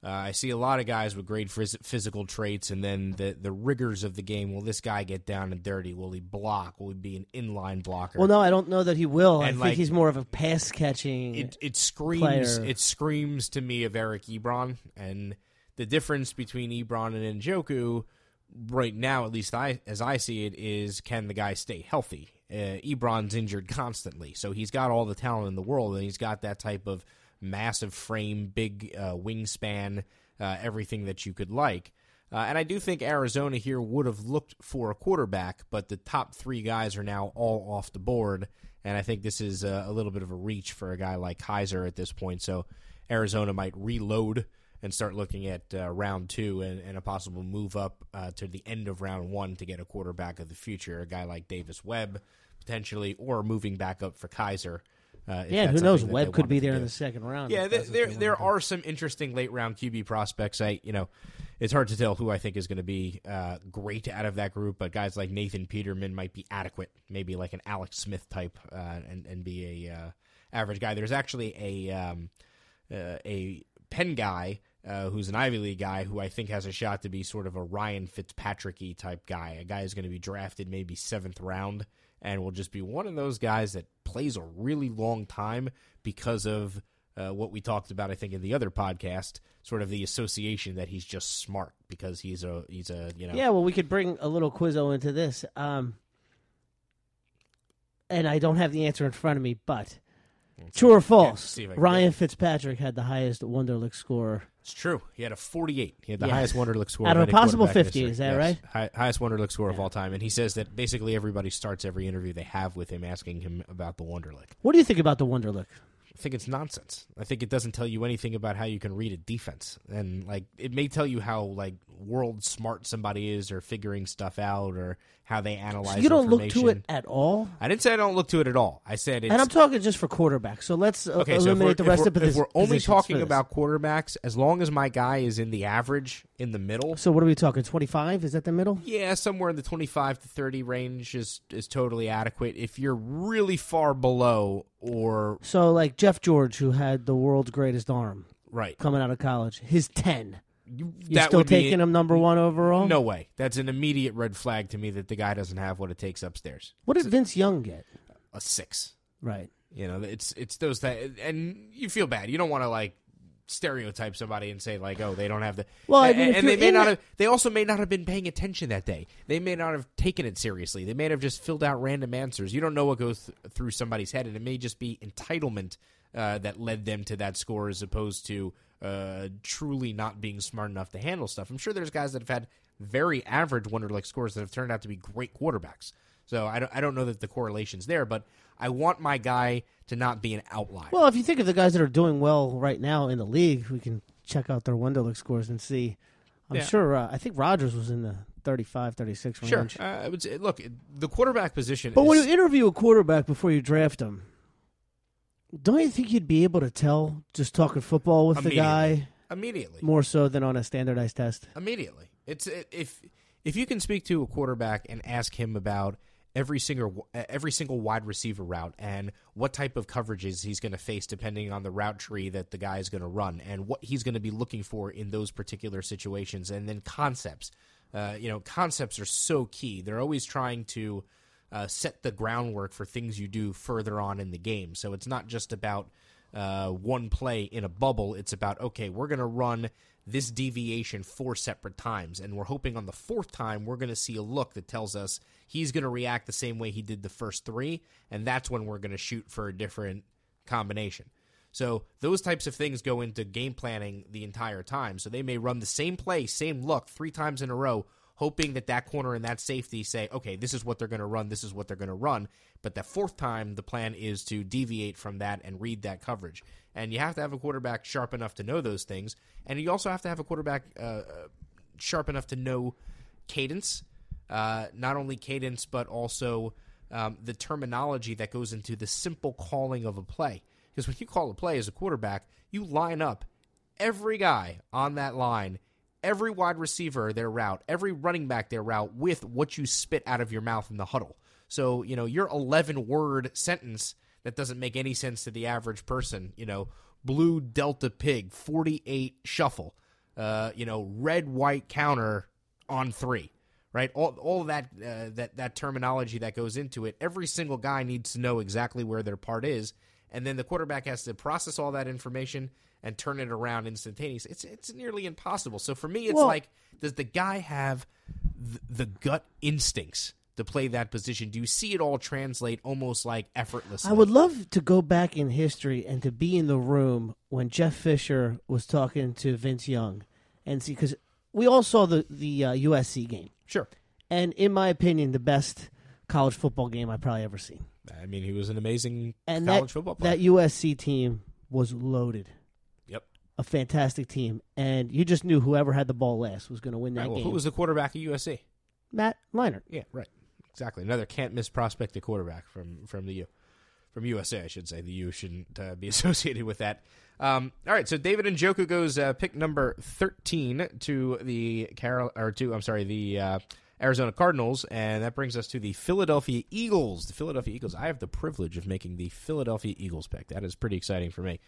Uh, I see a lot of guys with great phys- physical traits, and then the the rigors of the game. Will this guy get down and dirty? Will he block? Will he be an inline blocker? Well, no, I don't know that he will. I And, think he's more of a pass catching. it it screams player. it screams to me of Eric Ebron and the difference between Ebron and Njoku right now, at least I as I see it, is can the guy stay healthy? Uh, Ebron's injured constantly, so he's got all the talent in the world, and he's got that type of massive frame, big uh, wingspan, uh, everything that you could like. Uh, and I do think Arizona here would have looked for a quarterback, but the top three guys are now all off the board. And I think this is a, a little bit of a reach for a guy like Kizer at this point. So Arizona might reload and start looking at uh, round two and, and a possible move up uh, to the end of round one to get a quarterback of the future, a guy like Davis Webb potentially, or moving back up for Kizer. Uh, Yeah, who knows? Webb could be wanted to there in the second round. Yeah, if there there, there are some interesting late round QB prospects. I you know, it's hard to tell who I think is going to be uh, great out of that group, but guys like Nathan Peterman might be adequate. Maybe like an Alex Smith type, uh, and and be a uh, average guy. There's actually a um, uh, a Penn guy. Uh, who's an Ivy League guy who I think has a shot to be sort of a Ryan Fitzpatrick y type guy. A guy who's going to be drafted maybe seventh round and will just be one of those guys that plays a really long time because of uh, what we talked about, I think, in the other podcast, sort of the association that he's just smart because he's a he's a you know Yeah, well, we could bring a little Quizzo into this. Um, and I don't have the answer in front of me, but true or false? see if I can Ryan Fitzpatrick had the highest Wonderlic score. It's true. He had a 48. He had the Yeah. highest Wonderlic score Out of a possible 50, is that Yes. right? Hi- highest Wonderlic score of all time, and he says that basically everybody starts every interview they have with him asking him about the Wonderlic. What do you think about the Wonderlic? I think it's nonsense. I think it doesn't tell you anything about how you can read a defense, and like it may tell you how like world smart somebody is, or figuring stuff out, or how they analyze. So you don't look to it at all? I didn't say I don't look to it at all. I said it's and I'm talking just for quarterbacks. So let's uh, okay. So eliminate the rest of the if we're only talking about quarterbacks, as long as my guy is in the average, in the middle, So what are we talking? 25? Is that the middle? yeah, somewhere in the twenty-five to thirty range is is totally adequate. If you're really far below, or So like Jeff George, who had the world's greatest arm right, coming out of college, his 10. You, You that still would be- taking him number one overall? No way. That's an immediate red flag to me that the guy doesn't have what it takes upstairs. What did Vince Young get? A six. Right. You know, it's it's those that, and you feel bad. You don't want to like stereotype somebody and say like, oh, they don't have the. Well, I and, mean, if and they may not have. They also may not have been paying attention that day. They may not have taken it seriously. They may have just filled out random answers. You don't know what goes th- through somebody's head, and it may just be entitlement uh, that led them to that score, as opposed to uh, truly not being smart enough to handle stuff. I'm sure there's guys that have had very average Wonderlic scores that have turned out to be great quarterbacks. So I don't, I don't know that the correlation's there, but I want my guy to not be an outlier. Well, if you think of the guys that are doing well right now in the league, we can check out their Wonderlic scores and see. I'm Yeah. sure. Uh, I think Rodgers was in the 35, 36 Sure. range. Uh, I would say, look, the quarterback position. But is, when you interview a quarterback before you draft him, don't you think you'd be able to tell just talking football with the guy? Immediately, more so than on a standardized test? immediately, it's it, if if you can speak to a quarterback and ask him about every single every single wide receiver route and what type of coverages he's going to face depending on the route tree that the guy is going to run and what he's going to be looking for in those particular situations and then concepts. Uh, you know concepts are so key. They're always trying to uh, set the groundwork for things you do further on in the game so it's not just about uh, one play in a bubble. It's about okay, we're going to run this deviation four separate times, and we're hoping on the fourth time we're going to see a look that tells us he's going to react the same way he did the first three, and that's when we're going to shoot for a different combination. So those types of things go into game planning the entire time. So they may run the same play, same look three times in a row, hoping that that corner and that safety say, okay, this is what they're going to run, this is what they're going to run. But the fourth time, the plan is to deviate from that and read that coverage. And you have to have a quarterback sharp enough to know those things, and you also have to have a quarterback uh, uh, sharp enough to know cadence, uh, not only cadence but also um, the terminology that goes into the simple calling of a play. Because when you call a play as a quarterback, you line up every guy on that line, every wide receiver their route, every running back their route with what you spit out of your mouth in the huddle. So, you know, your 11 word sentence that doesn't make any sense to the average person, you know, blue delta pig, 48 shuffle, uh, you know, red white counter on three. Right, all all that uh, that that terminology that goes into it. Every single guy needs to know exactly where their part is, and then the quarterback has to process all that information and turn it around instantaneously. It's it's nearly impossible. So for me, it's Well- like, does the guy have th- the gut instincts to play that position? Do you see it all translate almost like effortlessly? I would love to go back in history and to be in the room when Jeff Fisher was talking to Vince Young, and see because we all saw the the uh, USC game, sure. and in my opinion, the best college football game I've probably ever seen. I mean, he was an amazing And college that football player. that USC team was loaded. A fantastic team, and you just knew whoever had the ball last was going to win that Right, well, game. who was the quarterback at USC? Matt Leinart? Yeah, right. Exactly. Another can't miss prospect the quarterback from from the U. from USA, I should say. The U shouldn't uh, be associated with that. Um, all right, so David Njoku goes uh, pick number thirteen to the Carol or to I'm sorry the uh, Arizona Cardinals, and that brings us to the Philadelphia Eagles. The Philadelphia Eagles. I have the privilege of making the Philadelphia Eagles pick. That is pretty exciting for me.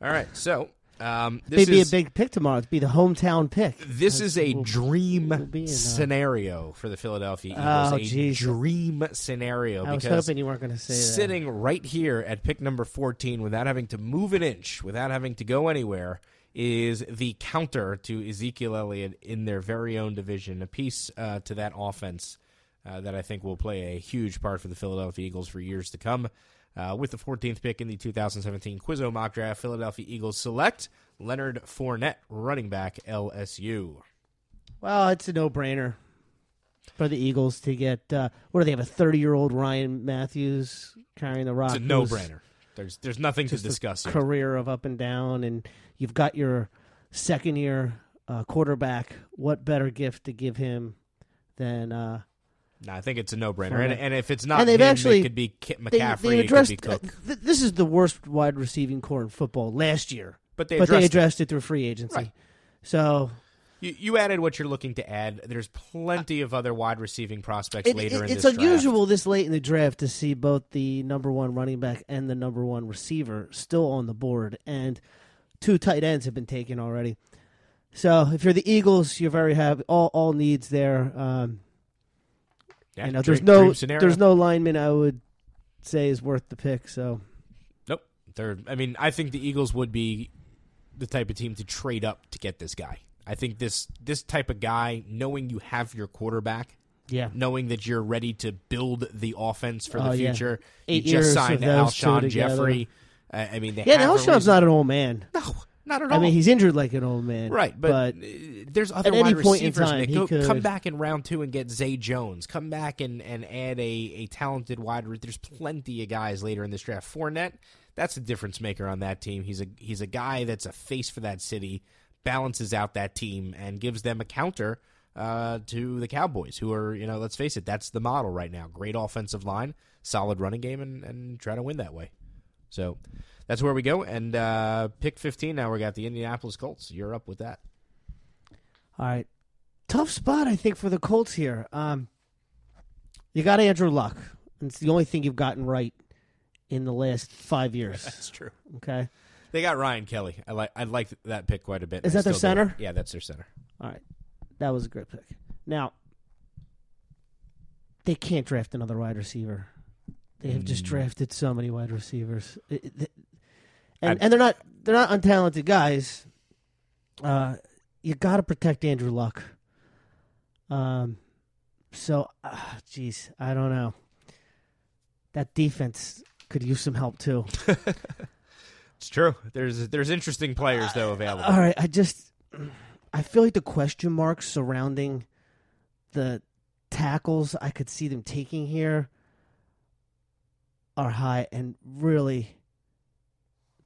All right, so um, this Maybe is a big pick tomorrow. It'd be the hometown pick. this is a We'll- dream we'll uh, scenario for the Philadelphia Eagles. Oh, a jeez. dream scenario I was hoping you weren't going to say that. sitting right here at pick number 14 without having to move an inch, without having to go anywhere, is the counter to Ezekiel Elliott in their very own division. A piece uh, to that offense uh, that I think will play a huge part for the Philadelphia Eagles for years to come. Uh, with the 14th pick in the 2017 Quizzo mock draft, Philadelphia Eagles select Leonard Fournette, running back LSU. Well, it's a no-brainer for the Eagles to get. Uh, what do they have? A thirty-year-old Ryan Mathews carrying the rock. It's a no-brainer. There's there's nothing to discuss. Career of up and down, and you've got your second-year uh, quarterback. What better gift to give him than? No, I think it's a no-brainer. And, and if it's not And they've him, actually- it could be Kit McCaffrey, they it addressed. could be Cook. uh, th- this is the worst wide receiving core in football last year, But they but addressed they it. addressed it. through free agency. Right. So You, you added what you're looking to add. There's plenty of other wide receiving prospects It- later it- in it's this draft. unusual this late in the draft to see both the number one running back and the number one receiver still on the board, and two tight ends have been taken already. So if you're the Eagles, you're very happy. All all needs there. Um, Yeah, you know, dream- there's no there's no lineman I would say is worth the pick. So Nope. They're, I mean, I think the Eagles would be the type of team to trade up to get this guy. I think this this type of guy, knowing you have your quarterback, yeah, knowing that you're ready to build the offense for Oh, the yeah. future. Eight you just signed Alshon. Jeffery. I mean, they yeah. have Now a Alshon's not an old man. No, not at all. I mean, he's injured like an old man. Right, but, but uh, there's other at any wide point in time, Nick. he Go, could- Come back in round two and get Zay Jones. Come back and, and add a, a talented wide. re- There's plenty of guys later in this draft. Fournette, that's a difference maker on that team. He's a he's a guy that's a face for that city, balances out that team, and gives them a counter uh, to the Cowboys, who are you know let's face it, that's the model right now. Great offensive line, solid running game, and, and try to win that way. So that's where we go. And uh, pick 15 now, we got the Indianapolis Colts. You're up with that. All right. Tough spot, I think, for the Colts here. Um, you got Andrew Luck. It's the only thing you've gotten right in the last five years. That's true. Okay. They got Ryan Kelly. I like I like that pick quite a bit. Is that their still do. center? Yeah, that's their center. All right. That was a great pick. Now, they can't draft another wide receiver. They have just Mm. drafted so many wide receivers. It- it- and, I- and they're not they're not untalented guys. Uh, you got to protect Andrew Luck. Um, so, ah, jeez, I don't know. That defense could use some help too. It's true. There's there's interesting players though available. All right, I just I feel like the question marks surrounding the tackles I could see them taking here are high and really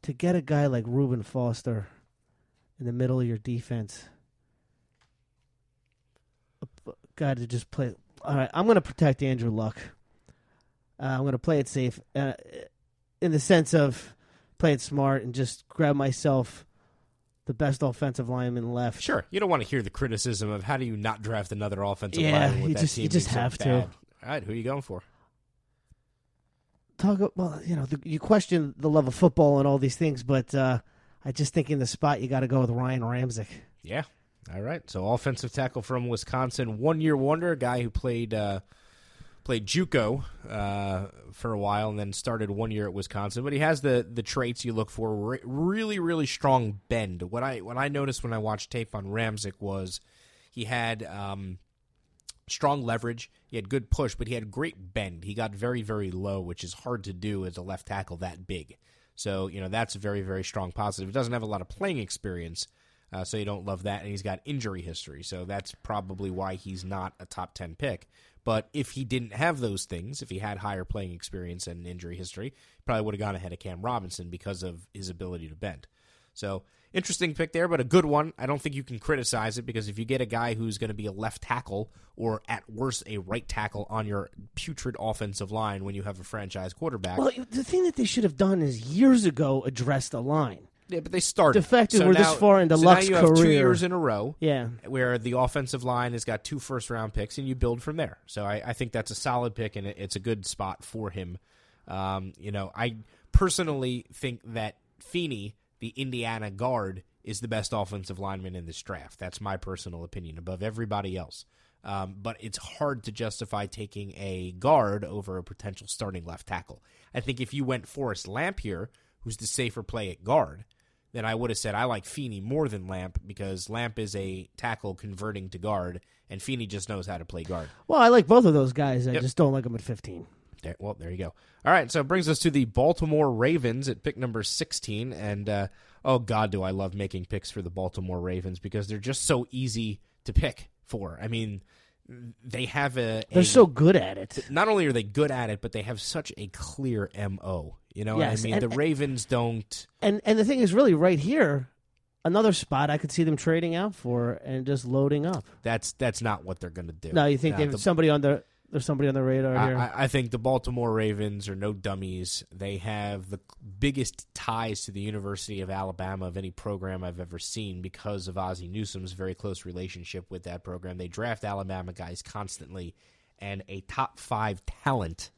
to get a guy like Reuben Foster in the middle of your defense a guy to just play all right, I'm going to protect Andrew Luck. Uh, I'm going to play it safe uh, in the sense of play it smart and just grab myself the best offensive lineman left. Sure, you don't want to hear the criticism of how do you not draft another offensive Yeah, lineman with you that just- team you just being so have to. All right, who are you going for? Talk about, well, you know, the, you question the love of football and all these things, but uh, I just think in the spot you got to go with Ryan Ramczyk. Yeah. All right. So offensive tackle from Wisconsin, one year wonder, a guy who played uh, played JUCO uh, for a while and then started one year at Wisconsin. But he has the the traits you look for. Re- really, really strong bend. What I what I noticed when I watched tape on Ramsick was he had um, strong leverage. He had good push, but he had great bend. He got very, very low, which is hard to do as a left tackle that big. So, you know, that's a very, very strong positive. He doesn't have a lot of playing experience, uh, so you don't love that. And he's got injury history, so that's probably why he's not a top 10 pick. But if he didn't have those things, if he had higher playing experience and injury history, probably would have gone ahead of Cam Robinson because of his ability to bend. So interesting pick there, but a good one. I don't think you can criticize it because if you get a guy who's going to be a left tackle or at worst a right tackle on your putrid offensive line when you have a franchise quarterback, Well, the thing that they should have done is years ago address the line. yeah, but they started. Defected, So we're this far into so Luck's now you have two years in a row. Yeah. where the offensive line has got two first round picks and you build from there. So I, I think that's a solid pick and it, it's a good spot for him. Um, you know, I personally think that Feeney, the Indiana guard, is the best offensive lineman in this draft. That's my personal opinion above everybody else. Um, but it's hard to justify taking a guard over a potential starting left tackle. I think if you went Forrest Lamp here, who's the safer play at guard, then I would have said I like Feeney more than Lamp because Lamp is a tackle converting to guard, and Feeney just knows how to play guard. Well, I like both of those guys. I Yep. just don't like them at 15. There, well, there you go. All right, so it brings us to the Baltimore Ravens at pick number 16. And uh, oh, God, do I love making picks for the Baltimore Ravens because they're just so easy to pick for. I mean, they have a. They're a- so good at it. Not only are they good at it, but they have such a clear MO. You know Yes, what I mean? and- the Ravens don't. And and the thing is, really, right here, another spot I could see them trading out for and just loading up. That's that's not what they're going to do. No, you think Uh, they've the- somebody on the there's somebody on the radar I, here. I, I think the Baltimore Ravens are no dummies. They have the biggest ties to the University of Alabama of any program I've ever seen because of Ozzie Newsome's very close relationship with that program. They draft Alabama guys constantly, and a top five talent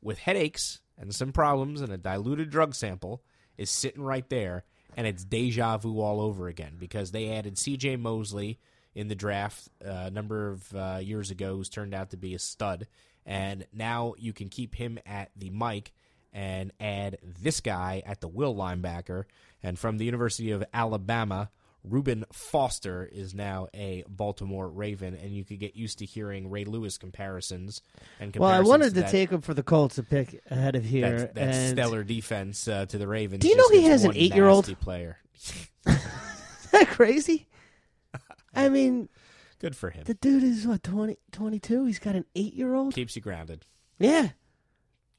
with headaches and some problems and a diluted drug sample is sitting right there, and it's deja vu all over again because they added C.J. Mosley in the draft uh, a number of uh, years ago, who's turned out to be a stud, and now you can keep him at the mic and add this guy at the will linebacker, and from the University of Alabama. Reuben Foster is now a Baltimore Raven, and you could get used to hearing Ray Lewis comparisons. And well, I wanted to that- take him for the Colts to pick ahead of here. that, that and stellar defense uh, to the Ravens. Do you know he has an eight-year-old? player? Is that crazy? I mean, Good for him. the dude is what 20, 22? He's got an eight year old. Keeps you grounded. Yeah,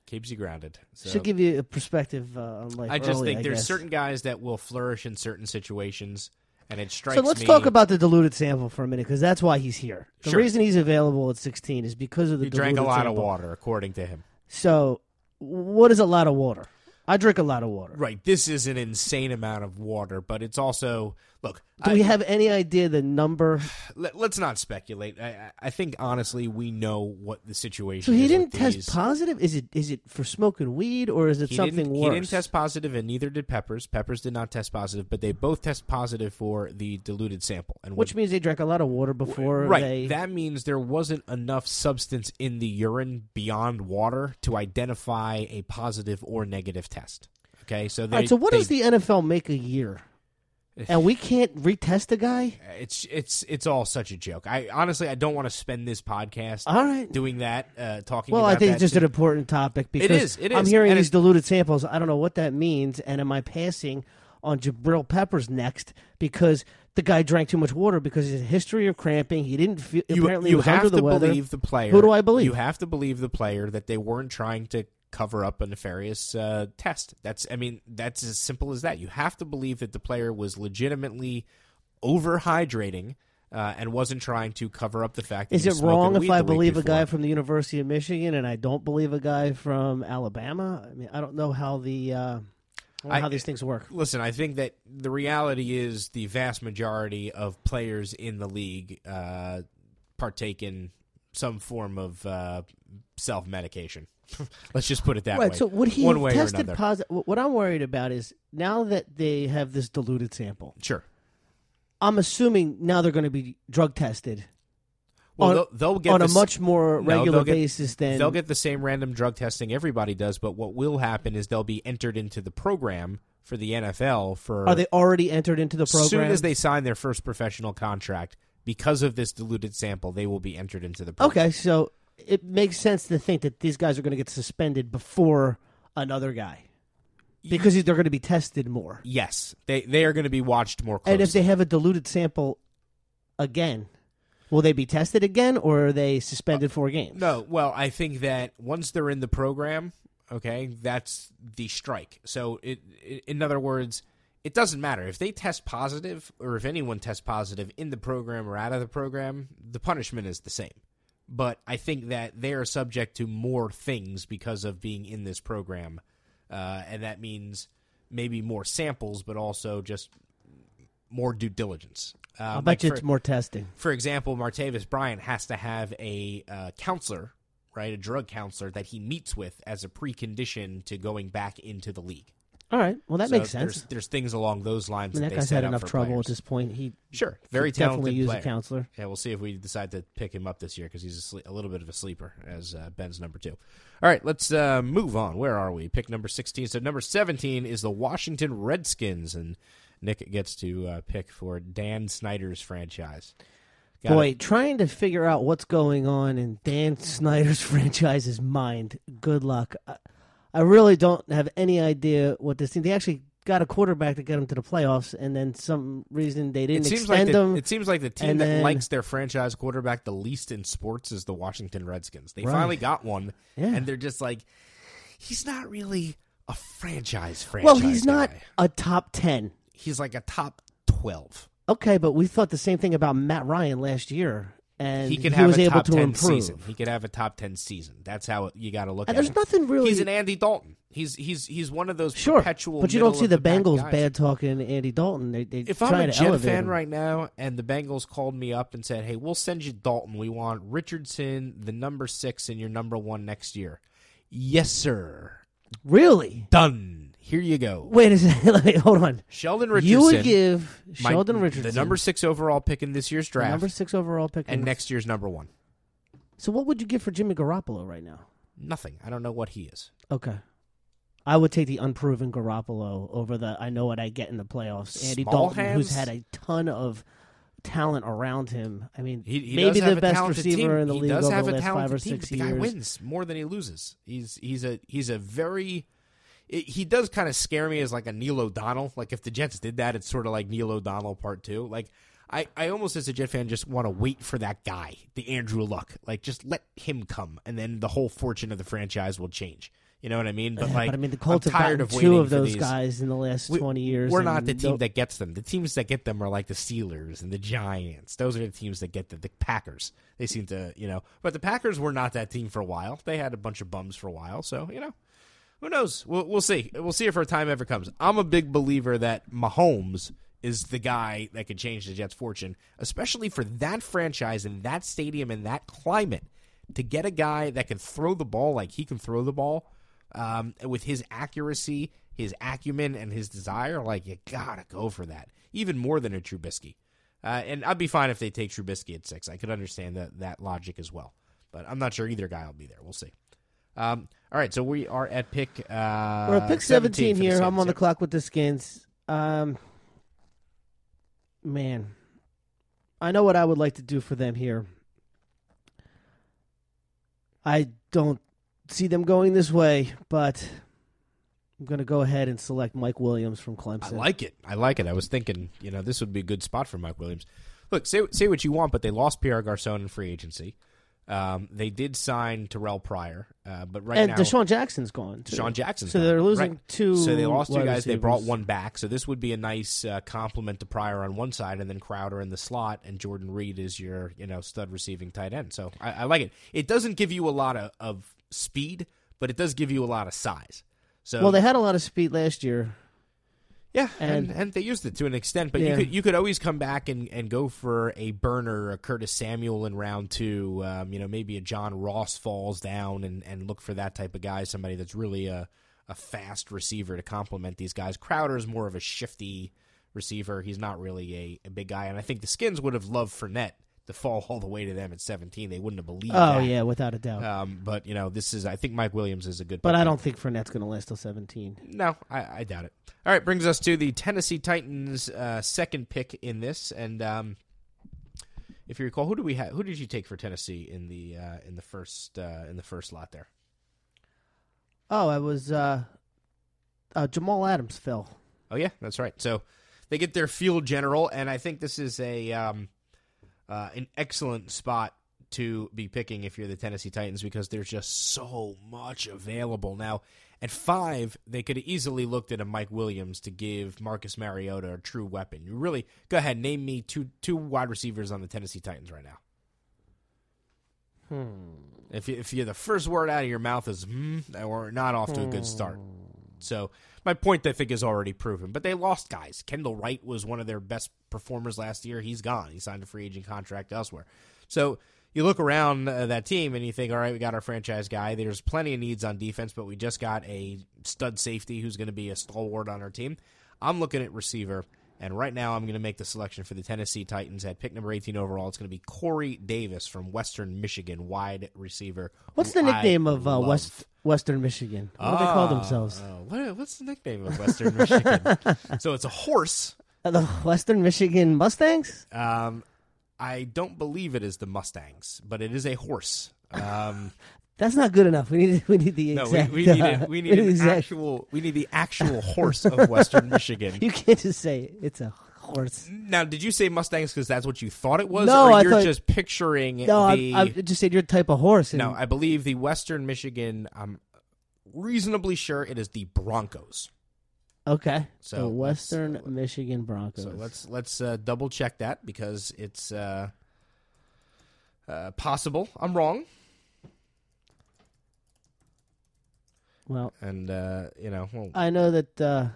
Keeps you grounded. So should give you a perspective uh, on life. I just early, think I there's guess. certain guys that will flourish in certain situations, and it strikes So let's me. talk about the diluted sample for a minute because that's why he's here. The Sure. reason he's available at 16 is because of the He drank a lot of water, according to him. So, what is a lot of water? I drink a lot of water. Right. This is an insane amount of water, but it's also look. Do I- we have any idea the number? let, us not speculate. I, I think honestly, we know what the situation. So he didn't test these. positive. Is it is it for smoking weed or is it He something worse? He didn't test positive, and neither did Peppers. Peppers did not test positive, but they both test positive for the diluted sample. And which means they drank a lot of water before right, they. that means there wasn't enough substance in the urine beyond water to identify a positive or negative test. Okay, so they, All right. So what they, does the NFL make a year? And we can't retest a guy. It's it's it's all such a joke. I honestly I don't want to spend this podcast All right. doing that, uh, talking. Well, I think it's just to- an important topic because is, it I'm hearing and these diluted samples. I don't know what that means, and am I passing on Jabril Peppers next because the guy drank too much water because his history of cramping. He didn't feel you, apparently you he was have the to weather. believe the player. Who do I believe? You have to believe the player that they weren't trying to cover up a nefarious uh, test. That's I mean that's as simple as that. You have to believe that the player was legitimately overhydrating. Uh, and wasn't trying to cover up the fact that Is it wrong if I believe a guy from the University of Michigan and I don't believe a guy from Alabama? I mean, I don't know how the uh, I don't know I- how these things work. Listen, I think that the reality is the vast majority of players in the league uh, partake in some form of uh, self medication. Let's just put it that right. way. So would he One way tested positive? What I'm worried about is now that they have this diluted sample. Sure. I'm assuming now they're going to be drug tested Well, on, they'll, they'll get on a much more regular they'll get- basis than They'll get the same random drug testing everybody does, but what will happen is they'll be entered into the program for the NFL for Are they already entered into the program? as soon as they sign their first professional contract. Because of this diluted sample, they will be entered into the program. okay, so it makes sense to think that these guys are going to get suspended before another guy because they're going to be tested more. Yes, they they are going to be watched more closely. And if they have a diluted sample again, will they be tested again or are they suspended four games? No, well, I think that once they're in the program, okay, that's the strike. So, it, it, in other words, it doesn't matter if they test positive or if anyone tests positive in the program or out of the program. The punishment is the same. But I think that they are subject to more things because of being in this program, uh, and that means maybe more samples, but also just more due diligence. Uh, like bet you for- it's more testing. for example, Martavis Bryant has to have a uh, counselor, right, a drug counselor that he meets with as a precondition to going back into the league. All right. Well, that So makes sense. There's, there's things along those lines. I mean, that, that they guy's set had up enough for trouble players. at this point. He Sure, very could definitely talented use player. a counselor. Yeah, we'll see if we decide to pick him up this year because he's a, sle- a little bit of a sleeper as uh, Ben's number two. All right, let's uh, move on. Where are we? Pick number 16. So number 17 is the Washington Redskins, and Nick gets to uh, pick for Dan Snyder's franchise. Got Boy, it. trying to figure out what's going on in Dan Snyder's franchise's mind. Good luck. I, I really don't have any idea what this team. They actually got a quarterback to get them to the playoffs, and then some reason they didn't seems like extend the, them. it seems like the team that then- likes their franchise quarterback the least in sports is the Washington Redskins. They Right. finally got one, Yeah. and they're just like, he's not really a franchise franchise. well, he's not a top ten. He's like a top twelve. Okay, but we thought the same thing about Matt Ryan last year, and He could have was a able top to ten improve. season. He could have a top ten season. That's how you got to look And at there's it. nothing really. He's an Andy Dalton. He's he's he's one of those sure, perpetual. but you don't see of the Bengals bad talking Andy Dalton. They, they If I'm a Jet fan him. right now and the Bengals called me up and said, "Hey, we'll send you Dalton. We want Richardson, the number six, and your number one next year." Yes, sir. really? Done. Here you go. Wait a second. Hold on. Sheldon Richardson. You would give my- Sheldon Richardson the number six overall pick in this year's the draft, number six overall pick, and next year's number one. So what would you give for Jimmy Garoppolo right now? Nothing. I don't know what he is. Okay. I would take the unproven Garoppolo over the I know what I get in the playoffs. Andy Small Dalton, who's had a ton of talent around him. I mean, He, he maybe does have the a best talented receiver team. in the he league does over have the a last talented five or team, six but the guy years. wins more than he loses. He's he's a he's a very it, he does kind of scare me as like a Neil O'Donnell. Like if the Jets did that, it's sort of like Neil O'Donnell part two. Like I, I almost as a Jet fan just want to wait for that guy, the Andrew Luck. Like just let him come, and then the whole fortune of the franchise will change. You know what I mean? But like, but I mean, the Colts I'm have tired of two of those guys in the last We- twenty years. We're not the team that gets them. The teams that get them are like the Steelers and the Giants. Those are the teams that get them. The Packers. They seem to, you know. But the Packers were not that team for a while. They had a bunch of bums for a while. So, you know, who knows? We'll, we'll see. We'll see if our time ever comes. I'm a big believer that Mahomes is the guy that can change the Jets' fortune, especially for that franchise and that stadium and that climate. To get a guy that can throw the ball like he can throw the ball, um, with his accuracy, his acumen, and his desire, like you gotta go for that. Even more than a Trubisky. Uh, and I'd be fine if they take Trubisky at six. I could understand that that logic as well. But I'm not sure either guy will be there. We'll see. Um, all right, so we are at pick. Uh, We're at pick 17 for the here. I'm on the clock with the Skins. Um, man, I know what I would like to do for them here. I don't see them going this way, but I'm going to go ahead and select Mike Williams from Clemson. I like it. I like it. I was thinking, you know, this would be a good spot for Mike Williams. Look, say say what you want, but they lost Pierre Garcon in free agency. Um, they did sign Terrelle Pryor, uh, but right and now DeSean Jackson's gone. Too. DeSean Jackson's So gone. they're losing Right. two. So they lost two guys. They brought one back. So this would be a nice uh, compliment to Pryor on one side, and then Crowder in the slot, and Jordan Reed is your you know stud receiving tight end. So I, I like it. It doesn't give you a lot of, of speed, but it does give you a lot of size. So Well, they had a lot of speed last year. Yeah, and, and- and they used it to an extent, but you could you could always come back and, and go for a burner, a Curtis Samuel in round two. Um, you know, maybe a John Ross falls down and, and look for that type of guy, somebody that's really a a fast receiver to complement these guys. Crowder is more of a shifty receiver. He's not really a, a big guy, and I think the Skins would have loved Fournette to fall all the way to them at seventeen. They wouldn't have believed. Oh that. yeah, without a doubt. Um, but you know, this is I think Mike Williams is a good. but I don't think Fournette's going to last till 17. No, I, I doubt it. All right, brings us to the Tennessee Titans' uh, second pick in this, and um, if you recall, who do we have? Who did you take for Tennessee in the uh, in the first uh, in the first lot there? Oh, I was uh, uh, Jamal Adams fell. Oh yeah, that's right. So they get their field general, and I think this is a um, uh, an excellent spot to be picking if you're the Tennessee Titans because there's just so much available now. At five, they could have easily looked at a Mike Williams to give Marcus Mariota a true weapon. You really go ahead, name me two two wide receivers on the Tennessee Titans right now. If you, if you're the first word out of your mouth is hmm, we're not off to a good start. So my point, I think, is already proven. But they lost guys. Kendall Wright was one of their best performers last year. He's gone. He signed a free agent contract elsewhere. So you look around uh, that team and you think, all right, we got our franchise guy. There's plenty of needs on defense, but we just got a stud safety who's going to be a stalwart on our team. I'm looking at receiver. And right now, I'm going to make the selection for the Tennessee Titans at pick number 18 overall. It's going to be Corey Davis from Western Michigan, wide receiver. What's the nickname I of uh. West Western Michigan? What do they call Ah, themselves? uh, what, what's the nickname of Western Michigan? so it's a horse. Uh, the Western Michigan Mustangs. Um, I don't believe it is the Mustangs, but it is a horse. Um, That's not good enough. We need we need the no, exact. we, we need a, we need the an exact- actual we need the actual horse of Western Michigan. You can't just say it's a Now, did you say Mustangs because that's what you thought it was, No, or I you're thought- just picturing No, the? I, I just said your type of horse. And no, I believe the Western Michigan. I'm reasonably sure it is the Broncos. okay. So the Western Michigan Broncos. So let's let's uh, double check that because it's uh, uh, possible. I'm wrong, well, and uh, you know, well, I know that uh,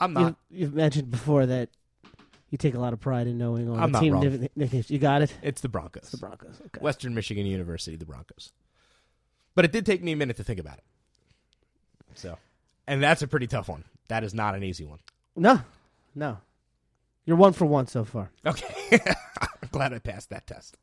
I'm you've, not. you've mentioned before that you take a lot of pride in knowing all I'm the not team wrong. nick- nicknames. You got it. It's the Broncos, The Broncos. Okay. Western Michigan University, the Broncos. But it did take me a minute to think about it. So, and that's a pretty tough one. That is not an easy one. No, no. You're one for one so far. Okay, I'm glad I passed that test.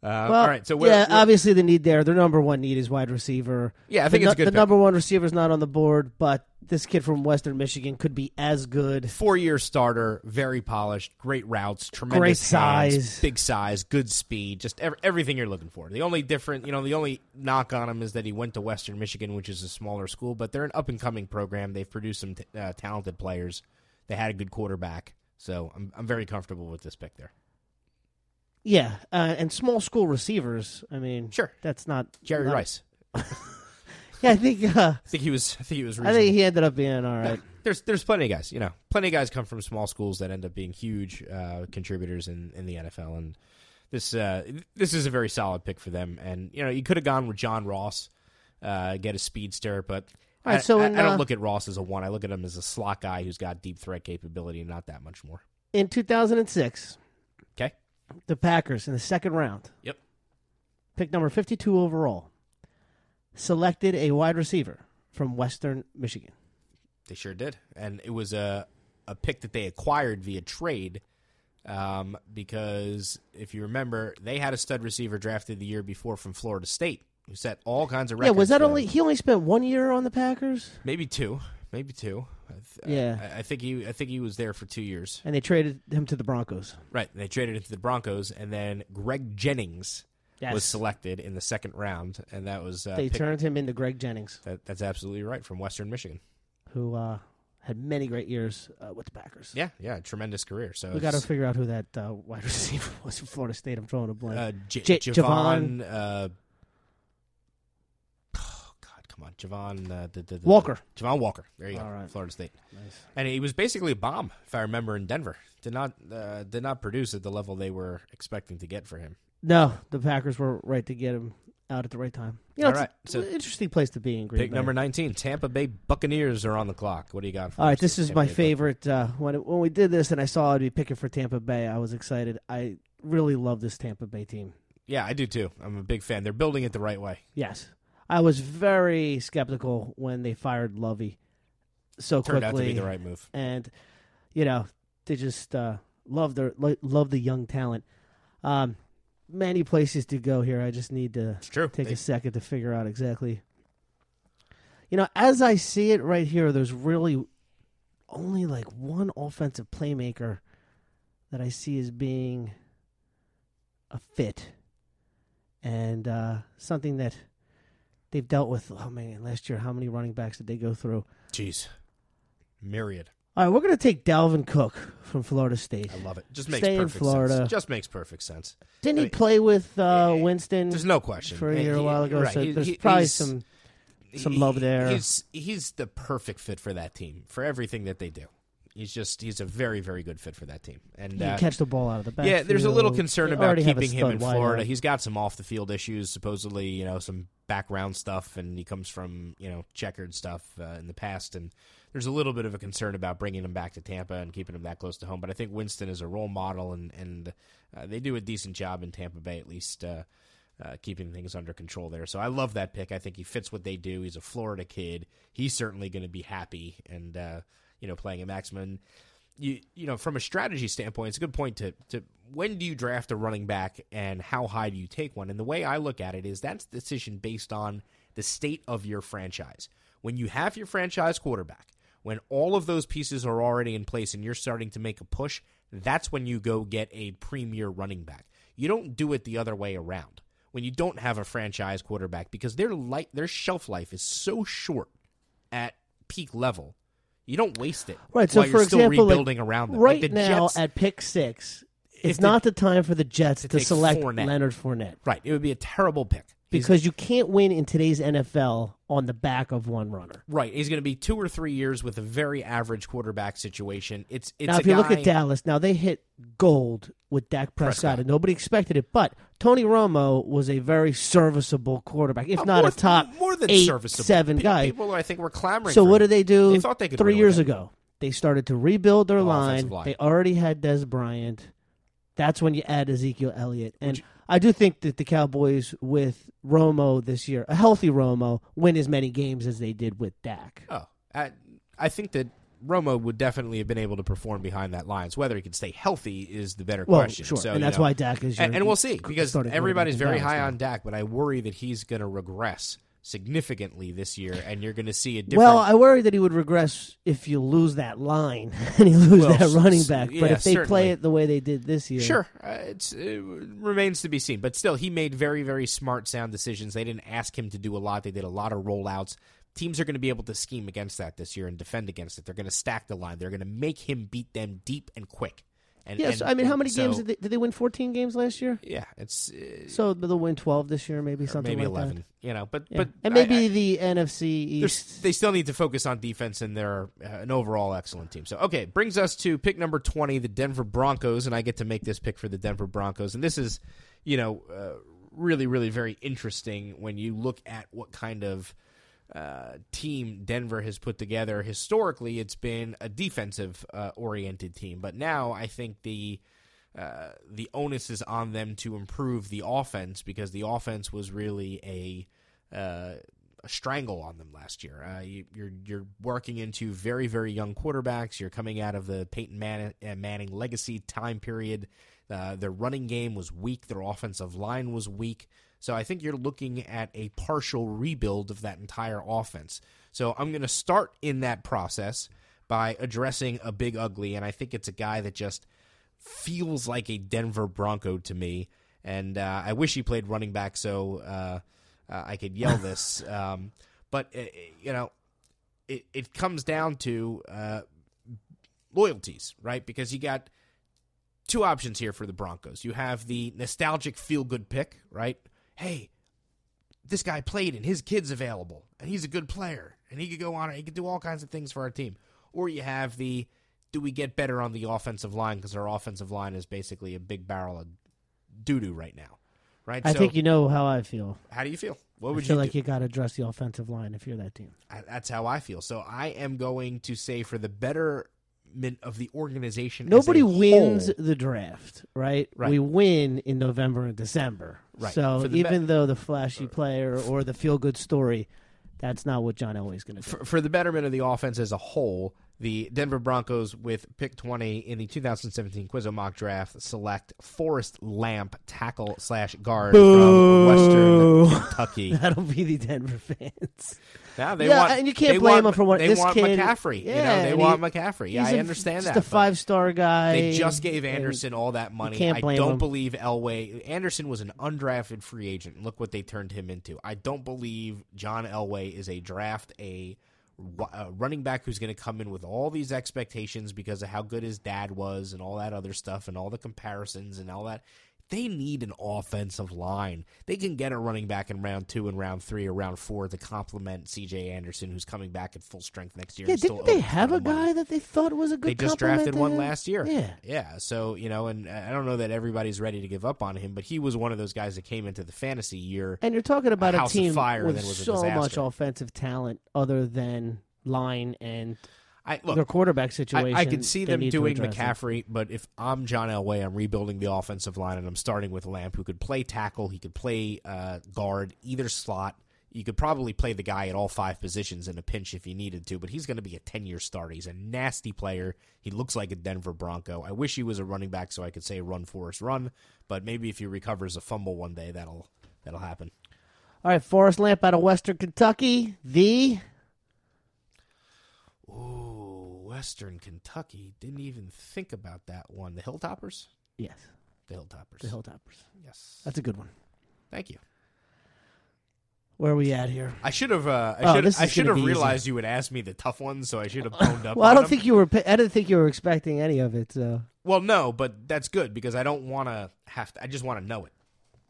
Uh, Well, all right, so we're, yeah, we're- obviously the need there. Their number one need is wide receiver. yeah, I think the, it's good the pick. number one receiver is not on the board, but this kid from Western Michigan could be as good. four-year starter, very polished, great routes, tremendous Great hands, size. big size, good speed, just ev- everything you're looking for. The only different, you know, the only knock on him is that he went to Western Michigan, which is a smaller school, but they're an up and coming program. They've produced some t- uh, talented players. They had a good quarterback, so I'm I'm very comfortable with this pick there. Yeah, uh, and small school receivers. I mean, Sure. that's not Jerry not- Rice, Yeah, I think uh, I think he was, I think he was. I think he ended up being all right. there's there's plenty of guys, you know, plenty of guys come from small schools that end up being huge uh, contributors in, in the NFL, and this uh, this is a very solid pick for them. And you know, you could have gone with John Ross, uh, get a speedster, but All right, I, so I, in, I don't uh, look at Ross as a one. I look at him as a slot guy who's got deep threat capability and not that much more. In 2006, Okay, the Packers in the second round, yep, pick number 52 overall, selected a wide receiver from Western Michigan. they sure did, and it was a a pick that they acquired via trade. Um, because if you remember, they had a stud receiver drafted the year before from Florida State who set all kinds of records. Yeah, was that only he only spent one year on the Packers, Maybe two, maybe two. I Yeah. I, I think he. I think he was there for two years. and they traded him to the Broncos. Right. They traded him to the Broncos, and then Greg Jennings Yes. was selected in the second round, and that was uh, They pick- turned him into Greg Jennings, that, that's absolutely right from Western Michigan. who uh, had many great years uh, with the Packers. Yeah, yeah, tremendous career. So We got to figure out who that uh, wide receiver was from Florida State. I'm throwing a blank. uh, J- J- Javon. Uh, oh God, come on, Javon uh, the, the, the, Walker. Javon Walker. There you All go, right. Florida State. nice. And he was basically a bomb, if I remember, in Denver. Did not uh, did not produce at the level they were expecting to get for him. No, the Packers were right to get him out at the right time. You know, All it's right, so- interesting place to be in Green Pick Bay. number 19, Tampa Bay Buccaneers are on the clock. What do you got for All right, this is Tampa my Bay favorite. Uh, when it, when we did this and I saw I'd be picking for Tampa Bay, I was excited. I really love this Tampa Bay team. Yeah, I do too. I'm a big fan. They're building it the right way. Yes, I was very skeptical when they fired Lovie so Turned quickly, out to be the right move. and you know they just uh, love their lo- love the young talent. Um, many places to go here. I just need to take They- a second to figure out exactly. You know, as I see it right here, there's really only like one offensive playmaker that I see as being a fit and uh, something that they've dealt with. Oh man, last year, how many running backs did they go through? Jeez. Myriad. All right, we're going to take Dalvin Cook from Florida State. I love it. Just makes Stay in perfect Florida. sense. Just makes perfect sense. Didn't I he mean, play with uh, eh, Winston There's no question for a And year a while ago? right, So he- there's he- probably some some love there. He's he's the perfect fit for that team for everything that they do. He's just he's a very very good fit for that team. And He can uh, catch the ball out of the back. yeah, there's a little concern about keeping him in Florida. He's got some off the field issues, supposedly, you know, some background stuff, and he comes from you know checkered stuff uh, in the past, and there's a little bit of a concern about bringing him back to Tampa and keeping him that close to home. But I think Winston is a role model, and and uh, they do a decent job in Tampa Bay at least. Uh, uh, keeping things under control there. So I love that pick. I think he fits what they do. He's a Florida kid. He's certainly going to be happy and uh, you know playing a maximum. You you know from a strategy standpoint, it's a good point to to when do you draft a running back and how high do you take one? And the way I look at it is that's decision based on the state of your franchise. When you have your franchise quarterback, when all of those pieces are already in place and you're starting to make a push, that's when you go get a premier running back. You don't do it the other way around when you don't have a franchise quarterback because their light their shelf life is so short at peak level. You don't waste it. Right. So for you're still example, like, rebuilding around them. right Like the now Jets, at pick six, it's not the time for the Jets to to, select Fournette. Leonard Fournette right, it would be a terrible pick. Because you can't win in today's NFL on the back of one runner. right, he's going to be two or three years with a very average quarterback situation. It's it's now, if you look at Dallas, now they hit gold with Dak Prescott, Prescott. and nobody expected it. But Tony Romo was a very serviceable quarterback, if Uh, not a top more than eight, serviceable. seven guy. People, I think, were clamoring. So what him. did they do? They thought they could three years ago. They started to rebuild their Oh, line. line. They already had Dez Bryant. That's when you add Ezekiel Elliott, and I do think that the Cowboys with Romo this year, a healthy Romo, win as many games as they did with Dak. Oh, I, I think that Romo would definitely have been able to perform behind that line. Whether he can stay healthy is the better Well, question. sure, So, and that's know, why Dak is. Your and, and we'll see because everybody's very high now. on Dak, but I worry that he's going to regress significantly this year, and you're going to see a different. Well, I worry that he would regress if you lose that line and you lose Well, that running back. yeah, but if they certainly. play it the way they did this year, Sure, uh, it's, it remains to be seen. But still, he made very, very smart, sound decisions. They didn't ask him to do a lot. They did a lot of rollouts. Teams are going to be able to scheme against that this year and defend against it. They're going to stack the line. They're going to make him beat them deep and quick. And, Yes, and- I mean, how many games did they, did they win? Fourteen games last year. Yeah, it's uh, So they'll win twelve this year, maybe something maybe like eleven. that. You know, but Yeah. but and maybe I- the NFC East. they still need to focus on defense, and they're uh, an overall excellent team. So, okay, brings us to pick number 20, the Denver Broncos, and I get to make this pick for the Denver Broncos. And this is, you know, uh, really, really very interesting when you look at what kind of uh, team Denver has put together. Historically, it's been a defensive uh, oriented team, but now I think the uh, the onus is on them to improve the offense because the offense was really a uh, a strangle on them last year. Uh, you, you're you're working into very very young quarterbacks. You're coming out of the Peyton Man- uh, Manning legacy time period. Their running game was weak. Their offensive line was weak. So I think you're looking at a partial rebuild of that entire offense. So I'm going to start in that process by addressing a big ugly, and I think it's a guy that just feels like a Denver Bronco to me. And uh, I wish he played running back so uh, uh, I could yell this. um, but uh, you know, it it comes down to uh, loyalties, right? Because you got two options here for the Broncos. You have the nostalgic feel good pick, right? Hey, this guy played and his kid's available and he's a good player and he could go on he could do all kinds of things for our team. Or you have the do we get better on the offensive line because our offensive line is basically a big barrel of doo doo right now, right? I so think you know how I feel. how do you feel? What I would feel you like do? you got to address the offensive line if you're that team. I, that's how I feel. So I am going to say for the of the organization, Nobody wins whole- the draft, right? Right. We win in November and December. Right. So even be- though the flashy player or the feel good story, that's not what John Elway's going to do. for, for the betterment of the offense as a whole, the Denver Broncos with pick 20 in the 2017 Quizzo mock draft select Forrest Lamp, tackle slash guard from Western Kentucky. That'll be the Denver fans. Now they Yeah, want, and you can't blame want, them for what- they this want kid- McCaffrey. you know, Yeah, they want he- McCaffrey. Yeah, I understand just that. a five star guy. They just gave and- Anderson all that money. I don't him. believe Elway. Anderson was an undrafted free agent. Look what they turned him into. I don't believe John Elway is a draft a a uh, running back who's going to come in with all these expectations because of how good his dad was and all that other stuff and all the comparisons and all that. They need an offensive line. They can get a running back in round two and round three or round four to complement C.J. Anderson, who's coming back at full strength next year. Yeah, didn't they have a guy that they thought was a good? They just drafted one him? last year. Yeah, Yeah. So, you know, and I don't know that everybody's ready to give up on him, but he was one of those guys that came into the fantasy year. and you're talking about a, of team fire with a so much offensive talent, other than line and I look, their quarterback situation. I can see them doing address it. McCaffrey, but if I'm John Elway, I'm rebuilding the offensive line and I'm starting with Lamp, who could play tackle, he could play uh, guard, either slot. You could probably play the guy at all five positions in a pinch if you needed to, but he's going to be a 10 year starter. He's a nasty player. He looks like a Denver Bronco. I wish he was a running back so I could say run, Forrest, run, but maybe if he recovers a fumble one day, that'll that'll happen. All right, Forrest Lamp out of Western Kentucky. The Ooh, Western Kentucky. Didn't even think about that one. The Hilltoppers? yes, The Hilltoppers. the Hilltoppers. Yes. That's a good one. Thank you. Where are we at here? I should have. Uh, I Oh, should. I should have be easy. realized you would ask me the tough ones, so I should have boned up. Well, I don't them. think you were. I didn't think you were expecting any of it. So Well, no, but that's good because I don't want to have to. I just want to know it.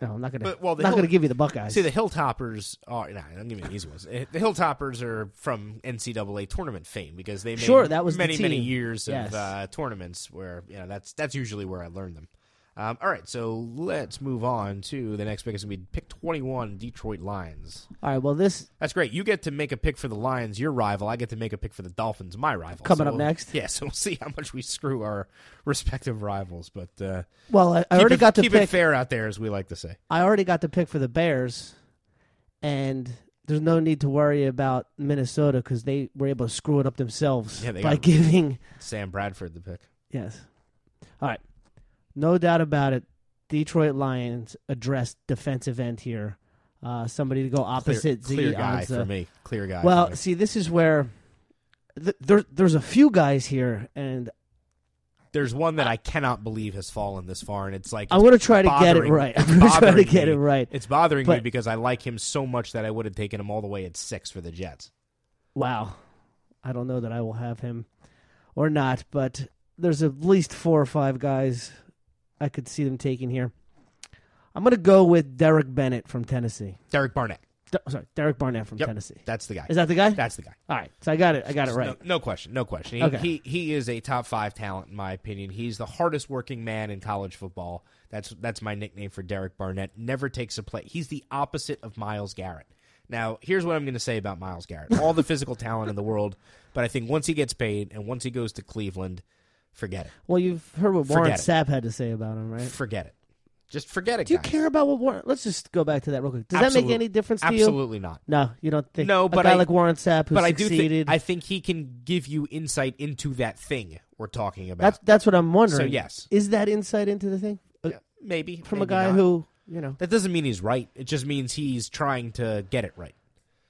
No, I'm not gonna. But, well, the not Hill- gonna give you the Buckeyes. See, the Hilltoppers are. Nah, don't give me the easy ones. Eh, The Hilltoppers are from NCAA tournament fame because they made Sure, that was the many many team. years Yes. of uh, tournaments where you know that's that's usually where I learned them. Um, all right, so let's move on to the next pick. It's going to be pick twenty one, Detroit Lions. All right. Well, this That's great. You get to make a pick for the Lions, your rival. I get to make a pick for the Dolphins, my rival. Coming So up next. Yeah, so we'll see how much we screw our respective rivals. But uh, well, I, I already it, got to keep it pick. fair out there, as we like to say. I already got to pick for the Bears, and there's no need to worry about Minnesota because they were able to screw it up themselves Yeah, by giving. Sam Bradford, the pick. Yes. All right. No doubt about it. Detroit Lions addressed defensive end here. Uh, somebody to go Clear, opposite clear Z guy for me. Clear guy. Well, see, this is where th- there, there's a few guys here, and there's one that I cannot believe has fallen this far, and it's like I'm going to try to get it right. I'm going to try to get me. it right. It's bothering me because I like him so much that I would have taken him all the way at six for the Jets. Wow. I don't know that I will have him or not, but there's at least four or five guys I could see them taking here. I'm going to go with Derek Bennett from Tennessee. Derek Barnett. D- oh, sorry, Derek Barnett from Yep. Tennessee. That's the guy. Is that the guy? That's the guy. All right. So I got it. I got it right. No, no question. No question. He, Okay. he he is a top five talent in my opinion. He's the hardest working man in college football. That's that's my nickname for Derek Barnett. Never takes a play. He's the opposite of Myles Garrett. Now, here's what I'm going to say about Myles Garrett. All the physical talent in the world, but I think once he gets paid and once he goes to Cleveland, forget it. Well, you've heard what Warren Forget it. Sapp had to say about him, right? Forget it. Just forget it. Do you guys. care about what Warren? Let's just go back to that real quick. Does that Absolute- make any difference to you? Absolutely not. No, you don't think. No, but a guy I- like Warren Sapp who But I do succeeded. think I think he can give you insight into that thing we're talking about. that's that's what I'm wondering. So, yes. is that insight into the thing Uh, Yeah, maybe from a guy not. who you know? That doesn't mean he's right. It just means he's trying to get it right.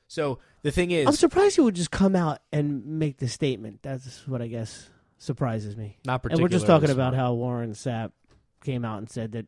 So the thing is, I'm surprised he would just come out and make the statement. That's what I guess surprises me. not particularly. And we're just talking about how Warren Sapp came out and said that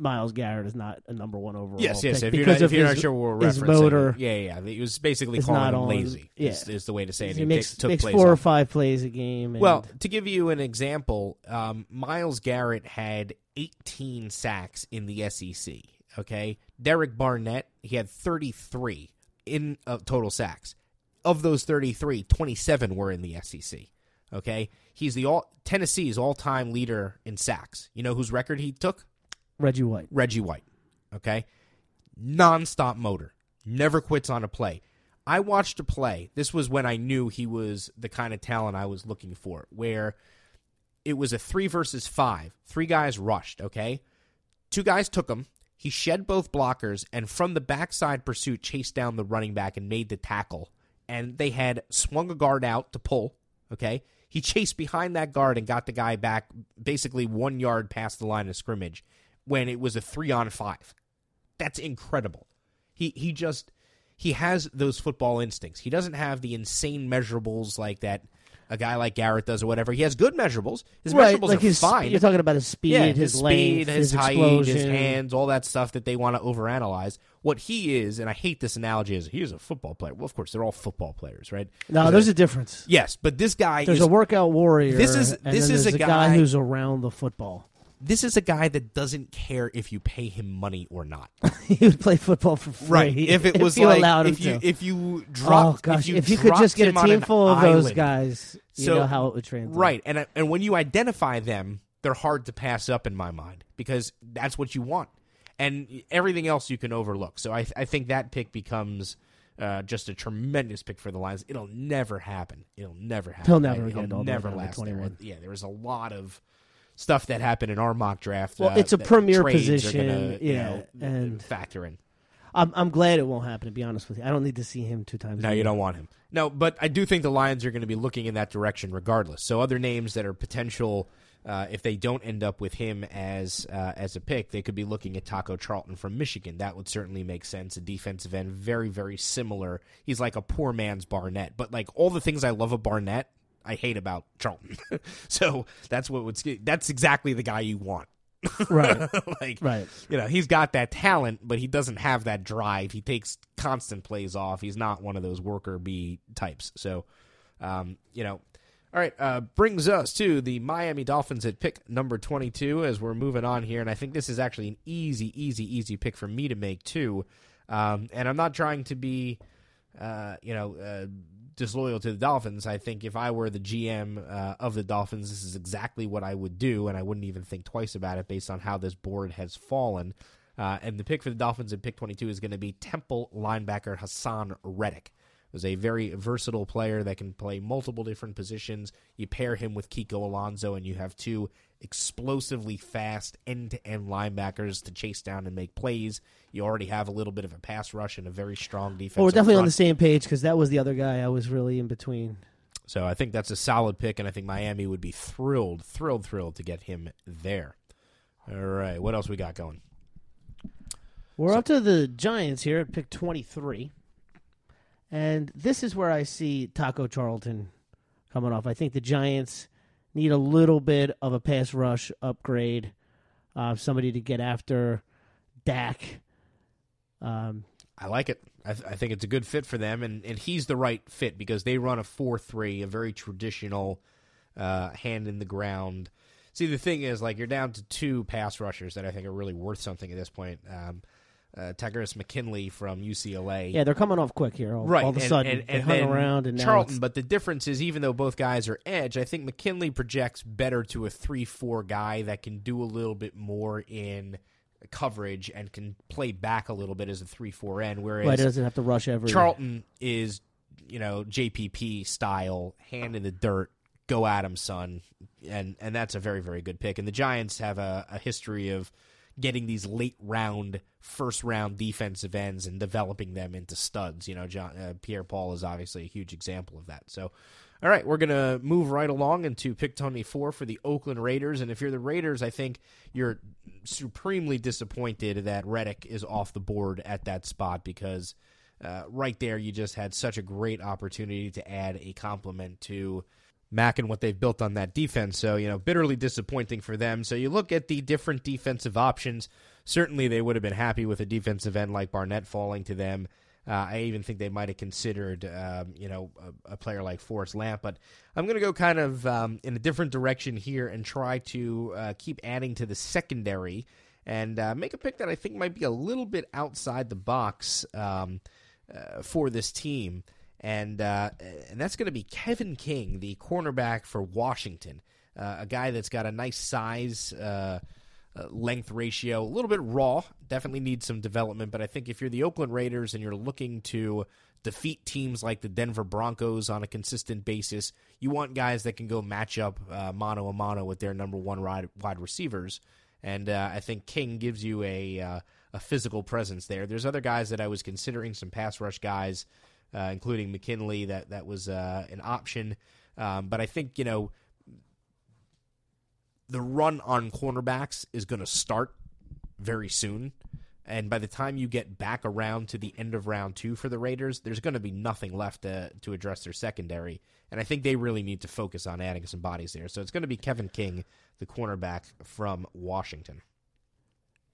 Myles Garrett is not a number one overall. Yes, yes. If you're, not, if you're his, not sure we're referencing, motor yeah, yeah, yeah. He was basically is calling him lazy. Is, yeah. is the way to say it. he He makes, took makes four or five plays a game. And Well, to give you an example, um, Myles Garrett had 18 sacks in the SEC. Okay, Derek Barnett he had 33 in uh, total sacks. Of those 33, 27 were in the SEC. Okay, he's the all Tennessee's all-time leader in sacks. You know whose record he took? Reggie White. Reggie White. Okay? Non-stop motor. Never quits on a play. I watched a play. This was when I knew he was the kind of talent I was looking for, where it was a three versus five. Three guys rushed, okay? Two guys took him. He shed both blockers and from the backside pursuit chased down the running back and made the tackle. And they had swung a guard out to pull, okay? He chased behind that guard and got the guy back basically one yard past the line of scrimmage when it was a three on five. That's incredible. He he just he has those football instincts. He doesn't have the insane measurables like that a guy like Garrett does or whatever. He has good measurables. His right, measurables like are his fine. You're talking about his speed, yeah, his, his, length, speed, his, height, explosion. his hands, all that stuff that they want to overanalyze. What he is, and I hate this analogy, is he is a football player. Well, of course, they're all football players, right? No, there's a difference. yes, but this guy There's is a workout warrior. This is- this is there's a guy, guy- who's around the football. This is a guy that doesn't care if you pay him money or not. he would play football for free. Right. If it was you like allowed him if you to. if you oh dropped gosh, if you, if you could just get a team full of those island. guys, you So- know how it would translate. Right, and and when you identify them, they're hard to pass up in my mind because that's what you want, and everything else you can overlook. So I I think that pick becomes. Uh, just a tremendous pick for the Lions. It'll never happen. It'll never happen. He'll never It'll get all never last. there. 21. Yeah, there was a lot of stuff that happened in our mock draft. Well, uh, it's a premier position, gonna, you yeah, know, and- factor in. I'm I'm glad it won't happen. To be honest with you, I don't need to see him two times. No, you don't want him. No, but I do think the Lions are going to be looking in that direction regardless. So other names that are potential, uh, if they don't end up with him as uh, as a pick, they could be looking at Taco Charlton from Michigan. That would certainly make sense. A defensive end, very very similar. He's like a poor man's Barnett, but like all the things I love of Barnett, I hate about Charlton. so that's what would that's exactly the guy you want. Right, like right. you know, he's got that talent, but he doesn't have that drive. He takes constant plays off. He's not one of those worker bee types. So, um, you know, all right, uh, brings us to the Miami Dolphins at pick number 22 as we're moving on here. And I think this is actually an easy, easy, easy pick for me to make, too. Um, and I'm not trying to be, uh, you know, uh, disloyal to the Dolphins. I think if I were the GM uh, of the Dolphins, this is exactly what I would do, and I wouldn't even think twice about it based on how this board has fallen. Uh, and the pick for the Dolphins at pick 22 is going to be Temple linebacker Haason Reddick. Was a very versatile player that can play multiple different positions. You pair him with Kiko Alonso, and you have two explosively fast end to end linebackers to chase down and make plays. You already have a little bit of a pass rush and a very strong defense. Well, we're definitely on the same page because that was the other guy I was really in between. So I think that's a solid pick, and I think Miami would be thrilled, thrilled, thrilled to get him there. All right, what else we got going? We're up to the Giants here at pick 23. And this is where I see Taco Charlton coming off. I think the Giants need a little bit of a pass rush upgrade, uh, somebody to get after Dak. Um, I like it. I, th- I think it's a good fit for them, and, and he's the right fit because they run a 4 3, a very traditional uh, hand in the ground. See, the thing is, like, you're down to two pass rushers that I think are really worth something at this point. Um, uh, McKinley from UCLA. yeah, they're coming off quick here. All, right. all of a and- sudden, and, they and hung around and Charlton. But the difference is, even though both guys are edge, I think McKinley projects better to a three-four guy that can do a little bit more in coverage and can play back a little bit as a three-four end. Whereas right, it doesn't have to rush every. Charlton is, you know, JPP style, hand in the dirt, go at him, son, and and that's a very very good pick. And the Giants have a, a history of getting these late round, first round defensive ends and developing them into studs. You know, John uh, Pierre Paul is obviously a huge example of that. So. All right, we're going to move right along into pick 24 for the Oakland Raiders. And if you're the Raiders, I think you're supremely disappointed that Reddick is off the board at that spot because uh, right there you just had such a great opportunity to add a complement to Mack and what they've built on that defense. So, you know, bitterly disappointing for them. So you look at the different defensive options. Certainly they would have been happy with a defensive end like Barnett falling to them. Uh, I even think they might have considered, um, you know, a, a player like Forrest Lamp. But I'm going to go kind of um, in a different direction here and try to uh, keep adding to the secondary and uh, make a pick that I think might be a little bit outside the box um, uh, for this team. And uh, and that's going to be Kevin King, the cornerback for Washington, uh, a guy that's got a nice size. Uh, uh, length ratio, a little bit raw. Definitely needs some development, but I think if you're the Oakland Raiders and you're looking to defeat teams like the Denver Broncos on a consistent basis, you want guys that can go match up uh, mano a mano with their number one wide, receivers. And uh, I think King gives you a a physical presence there. There's other guys that I was considering, some pass rush guys, uh, including McKinley. That that was uh, an option, um, but I think you know the run on cornerbacks is going to start very soon. And by the time you get back around to the end of round two for the Raiders, there's going to be nothing left to, to address their secondary. And I think they really need to focus on adding some bodies there. So it's going to be Kevin King, the cornerback from Washington.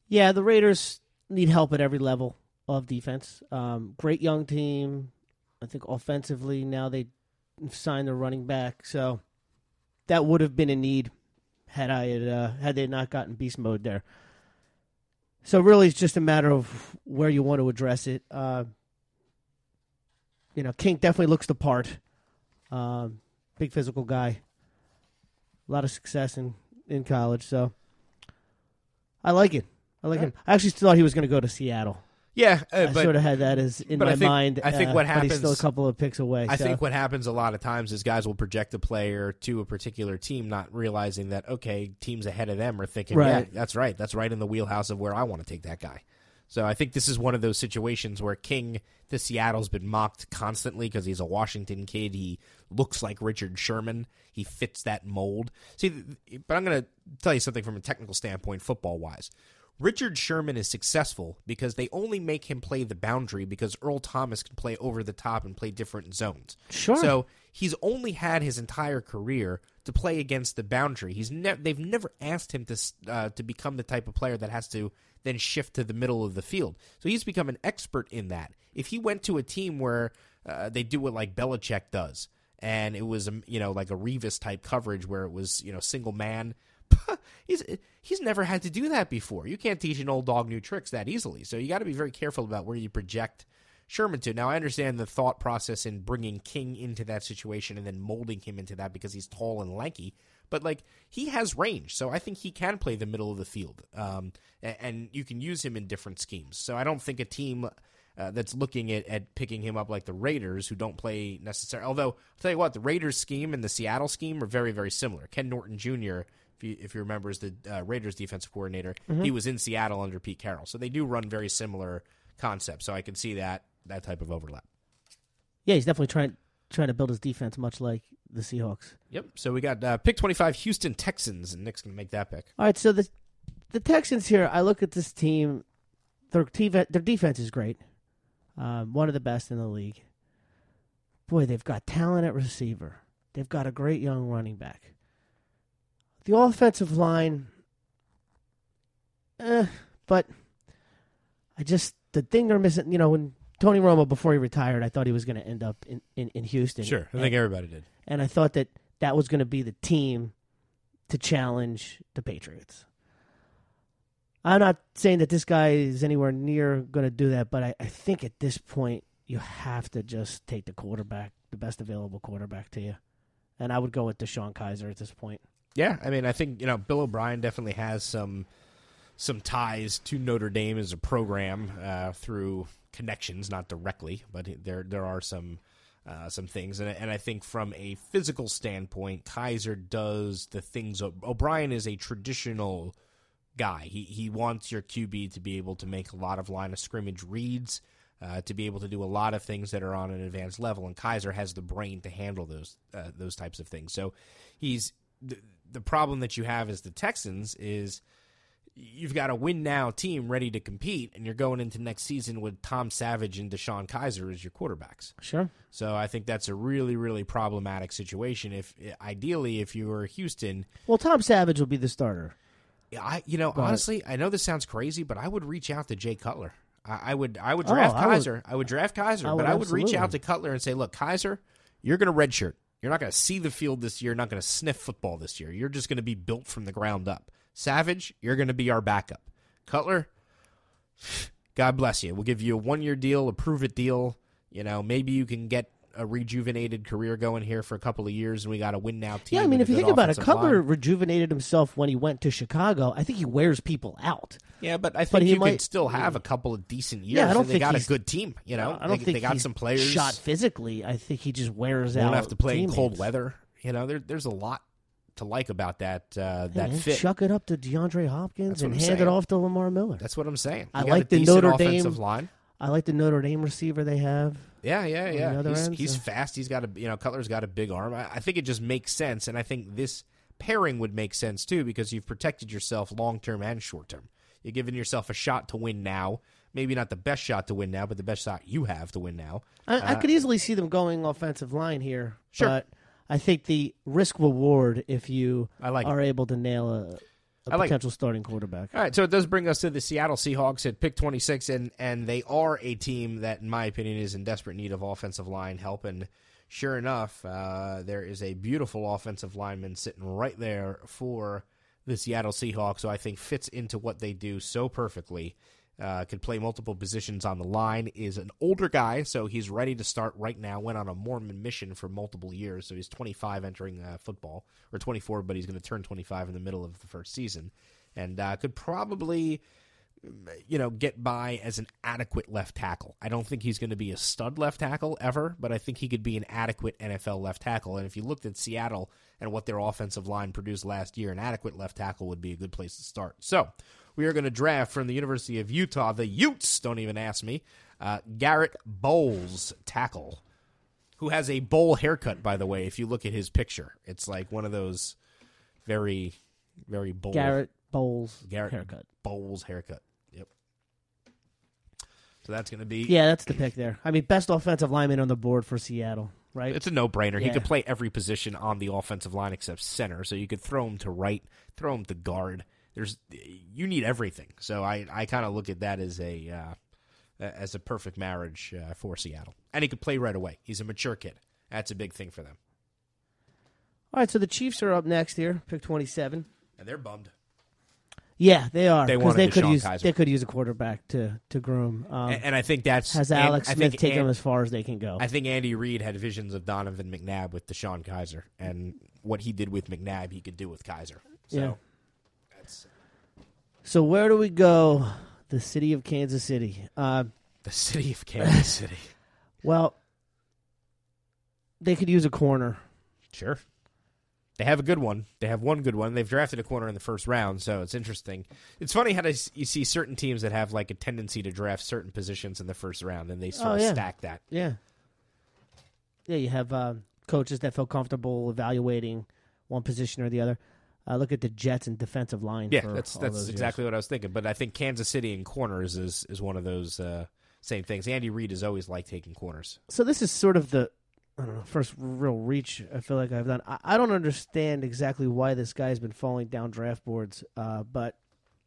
Yeah, the Raiders need help at every level of defense. Um, great young team. I think offensively now they signed their running back, so that would have been a need had I had, uh, had they not gotten beast mode there. So really, it's just a matter of where you want to address it. Uh, you know, King definitely looks the part. Um, big physical guy. A lot of success in in college, so I like it. I like him. I actually thought he was going to go to Seattle. Yeah, uh, I but sort of had that as in my I think- mind. I think uh, what he's still a couple of picks away. I so. think what happens a lot of times is guys will project a player to a particular team, not realizing that okay, teams ahead of them are thinking, Right. yeah, that's right, that's right in the wheelhouse of where I want to take that guy. So I think this is one of those situations where King to Seattle's been mocked constantly because he's a Washington kid. He looks like Richard Sherman. He fits that mold. See, but I'm going to tell you something from a technical standpoint, football wise. Richard Sherman is successful because they only make him play the boundary because Earl Thomas can play over the top and play different zones. Sure. So he's only had his entire career to play against the boundary. He's ne- they've never asked him to uh, to become the type of player that has to then shift to the middle of the field. So he's become an expert in that. If he went to a team where uh, they do what like Belichick does, and it was um, you know like a Revis type coverage where it was you know single man. he's he's never had to do that before. You can't teach an old dog new tricks that easily. So you got to be very careful about where you project Sherman to. Now I understand the thought process in bringing King into that situation and then molding him into that because he's tall and lanky. But like he has range, so I think he can play the middle of the field, um, and, and you can use him in different schemes. So I don't think a team uh, that's looking at, at picking him up like the Raiders, who don't play necessarily. Although I'll tell you what, the Raiders scheme and the Seattle scheme are very very similar. Ken Norton Jr. If you, if you remember, is the uh, Raiders defensive coordinator. He was in Seattle under Pete Carroll, so they do run very similar concepts. So I can see that that type of overlap. yeah, he's definitely trying trying to build his defense much like the Seahawks. Yep. So we got uh, pick twenty five, Houston Texans, and Nick's gonna make that pick. All right, so the the Texans here, I look at this team. Their team, their defense is great, um, one of the best in the league. Boy, they've got talent at receiver. They've got a great young running back. The offensive line, eh, but I just the thing they're missing. You know, when Tony Romo before he retired, I thought he was going to end up in, in, in Houston. Sure, I And- think everybody did. and I thought that that was going to be the team to challenge the Patriots. I'm not saying that this guy is anywhere near going to do that, but I, I think at this point you have to just take the quarterback, the best available quarterback to you, and I would go with DeShone Kizer at this point. Yeah, I mean, I think you know Bill O'Brien definitely has some some ties to Notre Dame as a program uh, through connections, not directly, but there there are some uh, some things, and and I think from a physical standpoint, Kizer does the things. O'Brien is a traditional guy. He he wants your QB to be able to make a lot of line of scrimmage reads. Uh, to be able to do a lot of things that are on an advanced level, and Kizer has the brain to handle those uh, those types of things. So he's the problem that you have as the Texans is you've got a win now team ready to compete, and you're going into next season with Tom Savage and DeShone Kizer as your quarterbacks. Sure. So I think that's a really, really problematic situation. If ideally, if you were Houston, Well, Tom Savage will be the starter. I you know But- honestly, I know this sounds crazy, but I would reach out to Jay Cutler. I, I would I would Oh, draft I would- Kizer. I would draft Kizer, I but I would reach out to Cutler and say, look, Kizer, you're going to redshirt. You're not going to see the field this year. Not going to sniff football this year. You're just going to be built from the ground up. Savage, you're going to be our backup. Cutler, God bless you. We'll give you a one year deal, a prove it deal. You know, maybe you can get a rejuvenated career going here for a couple of years, and we got a win now team. Yeah, I mean, if you think about it, offensive Cutler line. rejuvenated himself when he went to Chicago. I think he wears people out. Yeah, but I But think he you might- still have a couple of decent years. Yeah, I don't and they think got a good team. You know, I don't they, think they got some players. shot physically. I think he just wears won't out. have to play in cold weather. You know, there, there's a lot to like about that uh, that fit. Chuck it up to DeAndre Hopkins and I'm hand it off to Lamar Miller. That's what I'm saying. I You got like the Notre offensive Dame- line. I like the Notre Dame receiver they have. Yeah, yeah, yeah. He's, end, he's so- fast. He's got a you know Cutler's got a big arm. I, I think it just makes sense, and I think this pairing would make sense too because you've protected yourself long term and short term. You're giving yourself a shot to win now. Maybe not the best shot to win now, but the best shot you have to win now. I, I uh, could easily see them going offensive line here, Sure. but I think the risk reward if you I like it. are able to nail a, a I like it. potential starting quarterback. All right, so it does bring us to the Seattle Seahawks at pick 26, and, and they are a team that, in my opinion, is in desperate need of offensive line help. And sure enough, uh, there is a beautiful offensive lineman sitting right there for the Seattle Seahawks, who I think fits into what they do so perfectly. Uh, can play multiple positions on the line. Is an older guy, so he's ready to start right now. Went on a Mormon mission for multiple years, so he's 25 entering uh, football, or 24, but he's going to turn 25 in the middle of the first season, and uh, could probably, you know, get by as an adequate left tackle. I don't think he's going to be a stud left tackle ever, but I think he could be an adequate NFL left tackle. And if you looked at Seattle and what their offensive line produced last year, an adequate left tackle would be a good place to start. So we are going to draft from the University of Utah, the Utes, don't even ask me, uh, Garett Bolles, tackle, who has a bowl haircut, by the way. If you look at his picture, it's like one of those very, very bold Garett Bolles Garrett haircut. Bolles haircut. Yep. So that's going to be. Yeah, that's the pick there. I mean, best offensive lineman on the board for Seattle, right? It's a no-brainer. He Yeah. could play every position on the offensive line except center. So you could throw him to right, throw him to guard. There's you need everything. So I I kind of look at that as a uh, as a perfect marriage uh, for Seattle. And he could play right away. He's a mature kid. That's a big thing for them. All right, so the Chiefs are up next here, pick twenty-seven. And they're bummed. Yeah, they are They they could use Kizer. they could use a quarterback to to groom. Um, and, and I think that's has Alex I Smith taken them as far as they can go? I think Andy Reid had visions of Donovan McNabb with DeShone Kizer, and what he did with McNabb, he could do with Kizer. So Yeah. So where do we go? The city of Kansas City. Uh, the city of Kansas City. well, they could use a corner. Sure. They have a good one. They have one good one. They've drafted a corner in the first round, so it's interesting. It's funny how to, you see certain teams that have like a tendency to draft certain positions in the first round, and they sort Oh, of yeah. stack that. Yeah, yeah. You have uh, coaches that feel comfortable evaluating one position or the other. Uh, look at the Jets and defensive line. Yeah, for that's that's those years. exactly what I was thinking. But I think Kansas City and corners is is one of those uh, same things. Andy Reid has always liked taking corners. so this is sort of the I don't know first real reach I feel like I've done. I, I don't understand exactly why this guy's been falling down draft boards, uh, but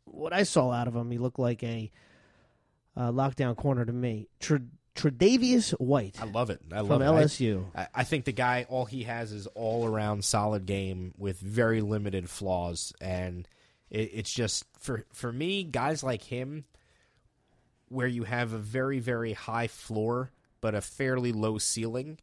what I saw out of him, he looked like a uh, lockdown corner to me. Tre- Tre'Davious White I love it. I from love it. LSU. I, I think the guy, all he has is all around solid game with very limited flaws, and it, it's just for for me, guys like him, where you have a very very high floor but a fairly low ceiling,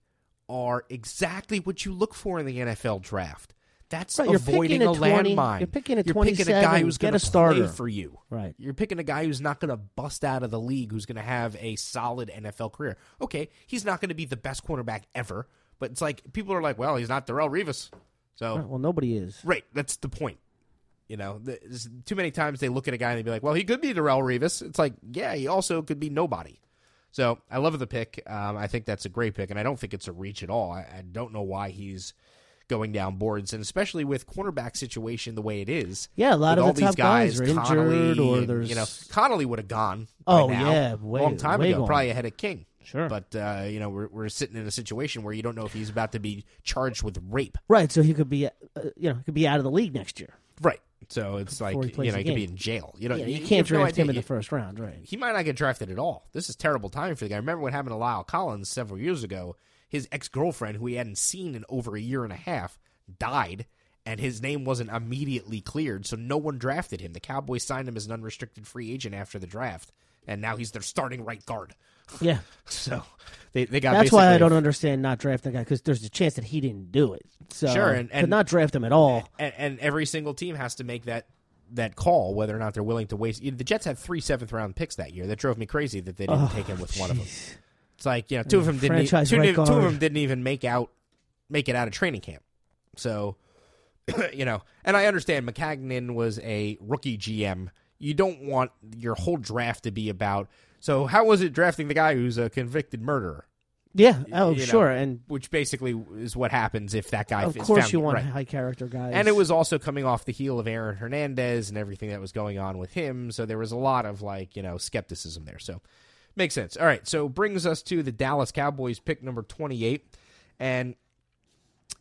are exactly what you look for in the NFL draft. That's Right, you're avoiding picking a, a 20 landmine. you're picking a You're picking a guy 27, who's going a to starter. play for you. Right. You're picking a guy who's not going to bust out of the league, who's going to have a solid NFL career. Okay, he's not going to be the best cornerback ever, but it's like people are like, well, he's not Darrelle Revis. So, Well, nobody is. right, that's the point. You know, too many times they look at a guy and they be like, well, he could be Darrelle Revis. It's like, yeah, he also could be nobody. So I love the pick. Um, I think that's a great pick, and I don't think it's a reach at all. I, I don't know why he's going down boards, and especially with cornerback situation the way it is. Yeah, a lot of all the these top guys, guys, injured or and, there's you know Conley would have gone. Oh, now, yeah, a way- long time ago, gone. probably ahead of King. Sure. but uh, you know we're we're sitting in a situation where you don't know if he's about to be charged with rape. right. So he could be, uh, you know, he could be out of the league next year. Right. So it's like Before you know he could be in jail. You know Yeah, you you can't have no draft him in the first round, right? he might not get drafted at all. This is terrible timing for the guy. I remember what happened to La'el Collins several years ago? His ex girlfriend, who he hadn't seen in over a year and a half, died, and his name wasn't immediately cleared, so no one drafted him. The Cowboys signed him as an unrestricted free agent after the draft, and now he's their starting right guard. Yeah. So they they got That's why I don't understand not drafting a guy because there's a chance that he didn't do it. So Sure, and- and- not draft him at all. and, and every single team has to make that that call whether or not they're willing to waste. The Jets had three seventh round picks that year. That drove me crazy that they didn't oh, take him with one of them. It's like you know, two of them didn't. e- two, right two of them didn't even make out make it out of training camp. So you know, and I understand Maccagnan was a rookie GM. You don't want your whole draft to be about. So how was it drafting the guy who's a convicted murderer? Yeah. Oh, you know, sure. And which basically is what happens if that guy fits. of course, found- you want right. high character guys. And it was also coming off the heel of Aaron Hernandez and everything that was going on with him. So there was a lot of like, you know, skepticism there. So makes sense. All right. So brings us to the Dallas Cowboys pick number 28. And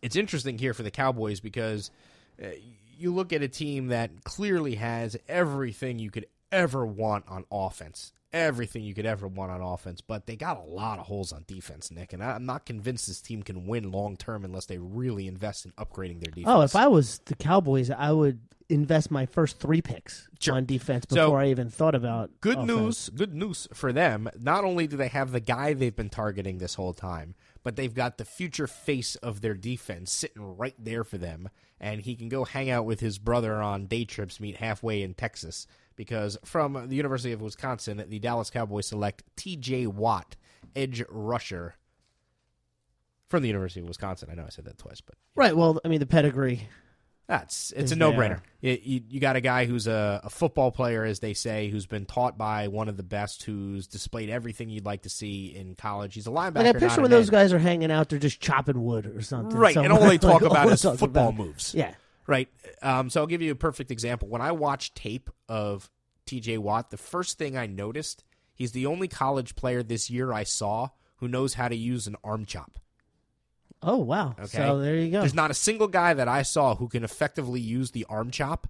it's interesting here for the Cowboys because uh, you look at a team that clearly has everything you could ever want on offense. Everything you could ever want on offense, but they got a lot of holes on defense, Nick. And I'm not convinced this team can win long term unless they really invest in upgrading their defense. Oh, if I was the Cowboys, I would invest my first three picks Sure. on defense So, before I even thought about Good offense. news, good news for them. Not only do they have the guy they've been targeting this whole time, but they've got the future face of their defense sitting right there for them, and he can go hang out with his brother on day trips, meet halfway in Texas. Because from the University of Wisconsin, the Dallas Cowboys select T.J. Watt, edge rusher. From the University of Wisconsin, I know I said that twice, but Right. Well, I mean the pedigree. That's it's a no brainer. You, you, you got a guy who's a, a football player, as they say, who's been taught by one of the best, who's displayed everything you'd like to see in college. He's a linebacker. Like I not picture when those guys are hanging out, they're just chopping wood or something. right, and all they talk Like, about is football about- moves. Yeah. Right. Um, so I'll give you a perfect example. When I watched tape of T.J. Watt, the first thing I noticed, he's the only college player this year I saw who knows how to use an arm chop. Oh wow. Okay. So there you go. There's not a single guy that I saw who can effectively use the arm chop.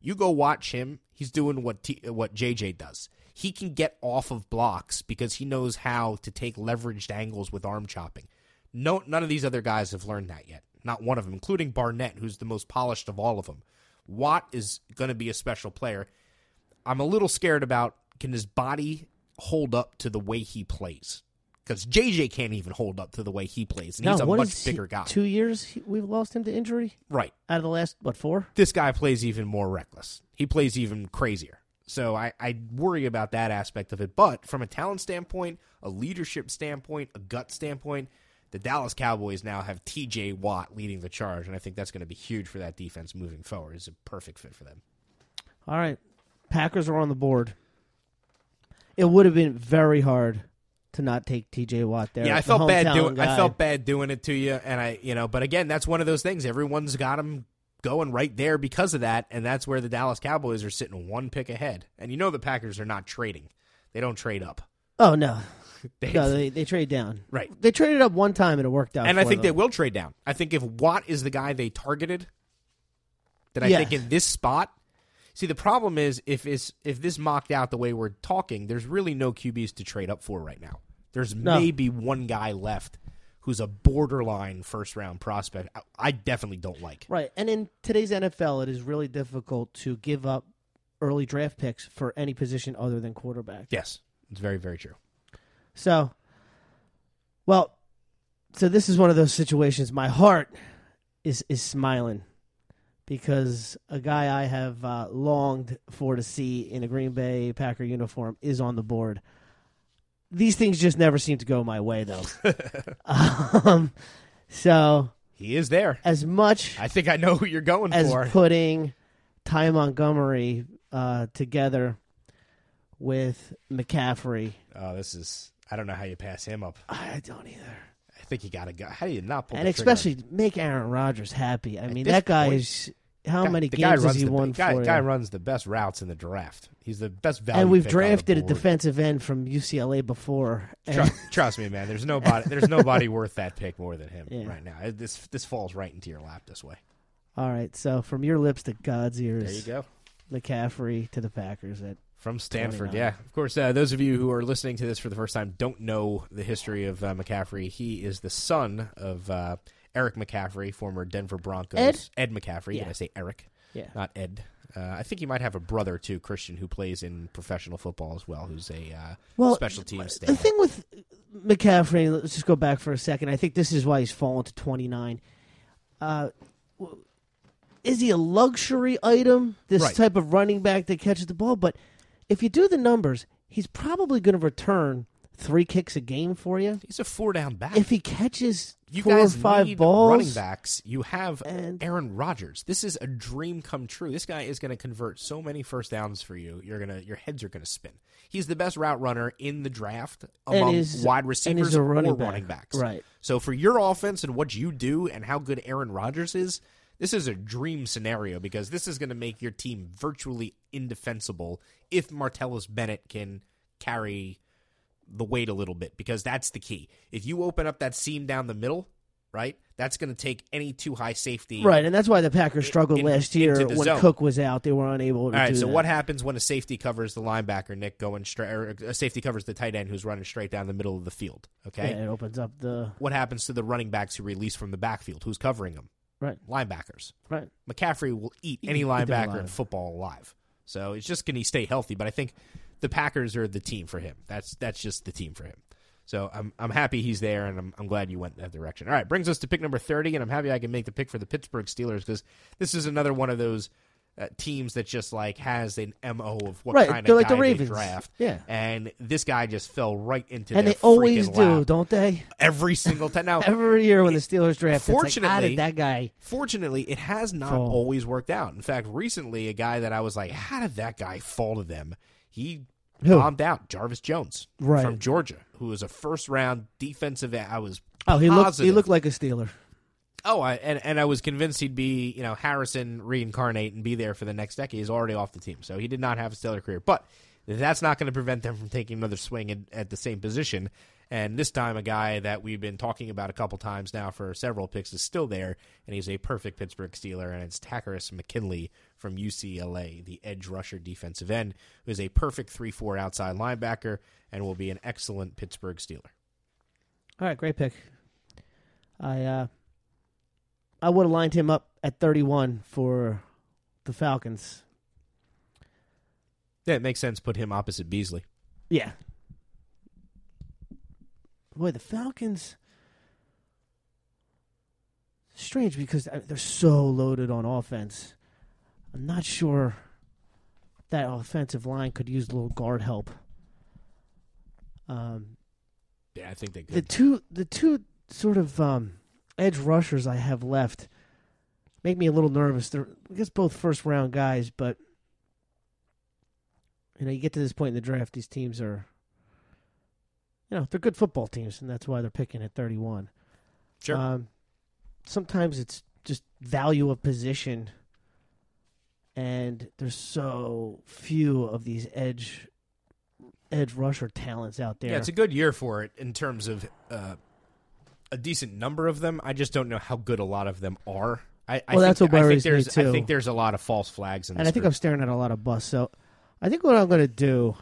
You go watch him. He's doing what T, what JJ does. He can get off of blocks because he knows how to take leveraged angles with arm chopping. No, none of these other guys have learned that yet. Not one of them, including Barnett, who's the most polished of all of them. Watt is going to be a special player. I'm a little scared about can his body hold up to the way he plays because JJ can't even hold up to the way he plays, and no, he's a what much is he- bigger guy. Two years he- we've lost him to injury Right. out of the last what four? This guy plays even more reckless. He plays even crazier. So I, I worry about that aspect of it. But from a talent standpoint, a leadership standpoint, a gut standpoint, the Dallas Cowboys now have TJ Watt leading the charge, and I think that's going to be huge for that defense moving forward. It's a perfect fit for them. All right. Packers are on the board. It would have been very hard to not take TJ Watt there. yeah, I felt bad doing. I felt bad doing it to you, and I, you know, but again, that's one of those things. Everyone's got him going right there because of that, and that's where the Dallas Cowboys are sitting one pick ahead. And you know the Packers are not trading; they don't trade up. Oh no. They, No, they, they trade down. Right. They traded up one time and it worked out. and I think they will trade down. I think if Watt is the guy they targeted, that I Yeah. think in this spot. See, the problem is if is if this mocked out the way we're talking, there's really no QBs to trade up for right now. There's No. maybe one guy left who's a borderline first round prospect. I, I definitely don't like. Right. And in today's NFL, it is really difficult to give up early draft picks for any position other than quarterback. Yes, it's very very true. So, well, so this is one of those situations. My heart is is smiling because a guy I have uh, longed for to see in a Green Bay Packer uniform is on the board. These things just never seem to go my way, though. um, so, He is there. as much I think I know who you're going for as for. putting Ty Montgomery uh, together with McCaffrey, Oh, this is. I don't know how you pass him up. I don't either. Think you got to go. How do you not pull? and the trigger especially make Aaron Rodgers happy. I mean, that guy point, is how Guy- many games has he the, won guy, for? guy you? runs the best routes in the draft. He's the best value. and we've pick on the drafted a defensive end from UCLA before. Trust, trust me, man. There's nobody. There's nobody worth that pick more than him Yeah. right now. This this falls right into your lap this way. all right, so from your lips to God's ears, There you go. McCaffrey to the Packers. At From Stanford, 29. yeah. Of course, uh, those of you who are listening to this for the first time don't know the history of uh, McCaffrey. He is the son of uh, Eric McCaffrey, former Denver Broncos. Ed? McCaffrey. Yeah. Did I say Eric? yeah, Not Ed. Uh, I think he might have a brother too, Christian, who plays in professional football as well, who's a uh, well, special teams. the thing with McCaffrey, let's just go back for a second. I think this is why he's fallen to twenty nine. Uh, is he a luxury item? This Right. type of running back that catches the ball, but if you do the numbers, he's probably going to return three kicks a game for you. He's a four down back. If he catches you four guys or five balls, running backs. You have and- Aaron Rodgers. This is a dream come true. This guy is going to convert so many first downs for you. You're gonna your heads are going to spin. He's the best route runner in the draft among he's- wide receivers running or back. running backs. Right. So for your offense and what you do and how good Aaron Rodgers is, this is a dream scenario because this is going to make your team virtually indefensible if Martellus Bennett can carry the weight a little bit because that's the key. If you open up that seam down the middle, right, that's going to take any too high safety. Right, and that's why the Packers struggled in- last year when zone. Cook was out. They were unable to All right. do So that. what happens when a safety covers the linebacker, Nick, going straight, or uh, a safety covers the tight end who's running straight down the middle of the field? Okay. Yeah, it opens up the What happens to the running backs who release from the backfield? Who's covering them? Right, Linebackers. right. McCaffrey will eat any linebacker in football alive. So it's just going to stay healthy. But I think the Packers are the team for him. That's that's just the team for him. So I'm I'm happy he's there, and I'm I'm glad you went that direction. All right, brings us to pick number thirty, and I'm happy I can make the pick for the Pittsburgh Steelers because this is another one of those uh, teams that just like has an mo of what Right, kind they're of like the guy Ravens. they draft. Yeah. and this guy just fell right into And they always do, lap don't they? every single time. Now Every year when the Steelers draft, like, Fortunately- did that guy? Fortunately, it has not Fall. always worked out. In fact, recently, a guy that I was like, how did that guy fall to them? He Who? bombed out Jarvis Jones Right. from Georgia, who was a first round defensive. I was Oh, he looked. He looked like a Steeler. Oh, I, and and I was convinced he'd be, you know, Harrison reincarnate and be there for the next decade. He's already off the team, so he did not have a stellar career. But that's not going to prevent them from taking another swing at, at the same position. And this time, a guy that we've been talking about a couple times now for several picks is still there, and he's a perfect Pittsburgh Steeler, and it's Takkarist McKinley from UCLA, the edge rusher defensive end, who is a perfect 3 4 outside linebacker and will be an excellent Pittsburgh Steeler. All right, great pick. I uh, I would have lined him up at 31 for the Falcons. Yeah, it makes sense. Put him opposite Beasley. Yeah. Boy, the Falcons. Strange because uh, they're so loaded on offense. I'm not sure that offensive line could use a little guard help. Um, Yeah, I think they could. the two the two sort of um, edge rushers I have left make me a little nervous. They're I guess both first round guys, but you know, you get to this point in the draft, these teams are you know, they're good football teams and that's why they're picking at thirty one. Sure. Um, sometimes it's just value of position and there's so few of these edge edge rusher talents out there. Yeah, it's a good year for it in terms of uh, a decent number of them. I just don't know how good a lot of them are. I, I Well, think, that's what I think worries me, there's I think there's a lot of false flags in and I think I'm staring at a lot of busts. So I think what I'm going to do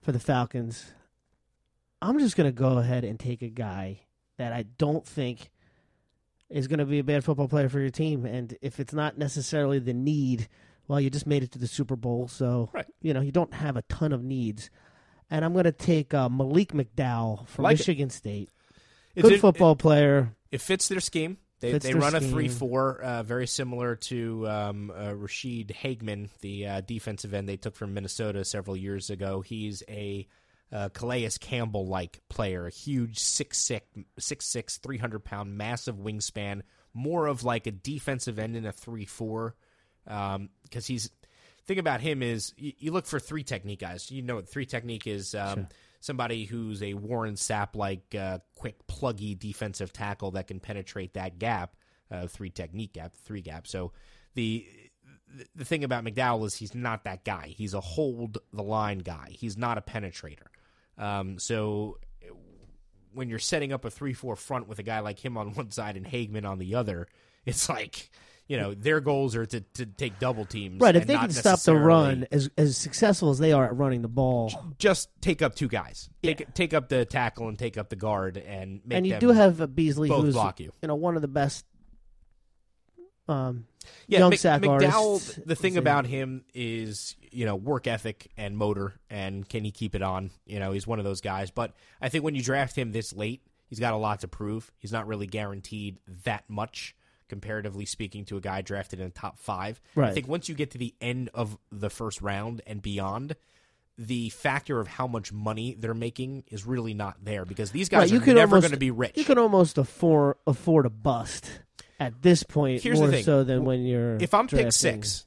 for the Falcons, I'm just going to go ahead and take a guy that I don't think is going to be a bad football player for your team. And if it's not necessarily the need, well, you just made it to the Super Bowl, so Right. you know you don't have a ton of needs. And I'm going to take uh, Malik McDowell from Like it. Michigan State. It's- Good it- football player. It, fits their scheme. They, they run a three four, uh, very similar to um, uh, Ra'Shede Hageman, the uh, defensive end they took from Minnesota several years ago. He's a uh, Calais Campbell like player, a huge 6'6", 6'6", 300 pound, massive wingspan, more of like a defensive end in a three four, because he's. Thing about him is you, you look for three technique guys. You know what three technique is. Um, Somebody who's a Warren Sapp like uh, quick pluggy defensive tackle that can penetrate that gap, uh, three technique gap, three gap. So the the thing about McDowell is he's not that guy. He's a hold the line guy. He's not a penetrator. Um, so when you're setting up a three four front with a guy like him on one side and Hageman on the other, it's like you know their goals are to, to take double teams. Right, if and they not can stop the run as as successful as they are at running the ball, Just take up two guys. Take take up the tackle and take up the guard and make and you do have a Beasley, both who's block you. you know one of the best um, Yeah, young Mc- sack McDowell. artists. The thing about him is you know work ethic and motor, and can he keep it on? You know, he's one of those guys. But I think when you draft him this late, he's got a lot to prove. He's not really guaranteed that much. Comparatively speaking, to a guy drafted in the top five, I think once you get to the end of the first round and beyond, the factor of how much money they're making is really not there because these guys Right, you are never going to be rich. You can almost afford afford a bust at this point Here's the more thing. so than when you're. if I'm pick six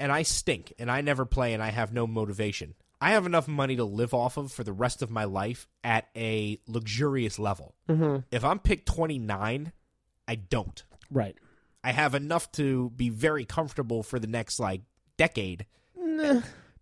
and I stink and I never play and I have no motivation, I have enough money to live off of for the rest of my life at a luxurious level. Mhm. If I'm pick 29, I don't. Right? I have enough to be very comfortable for the next like decade.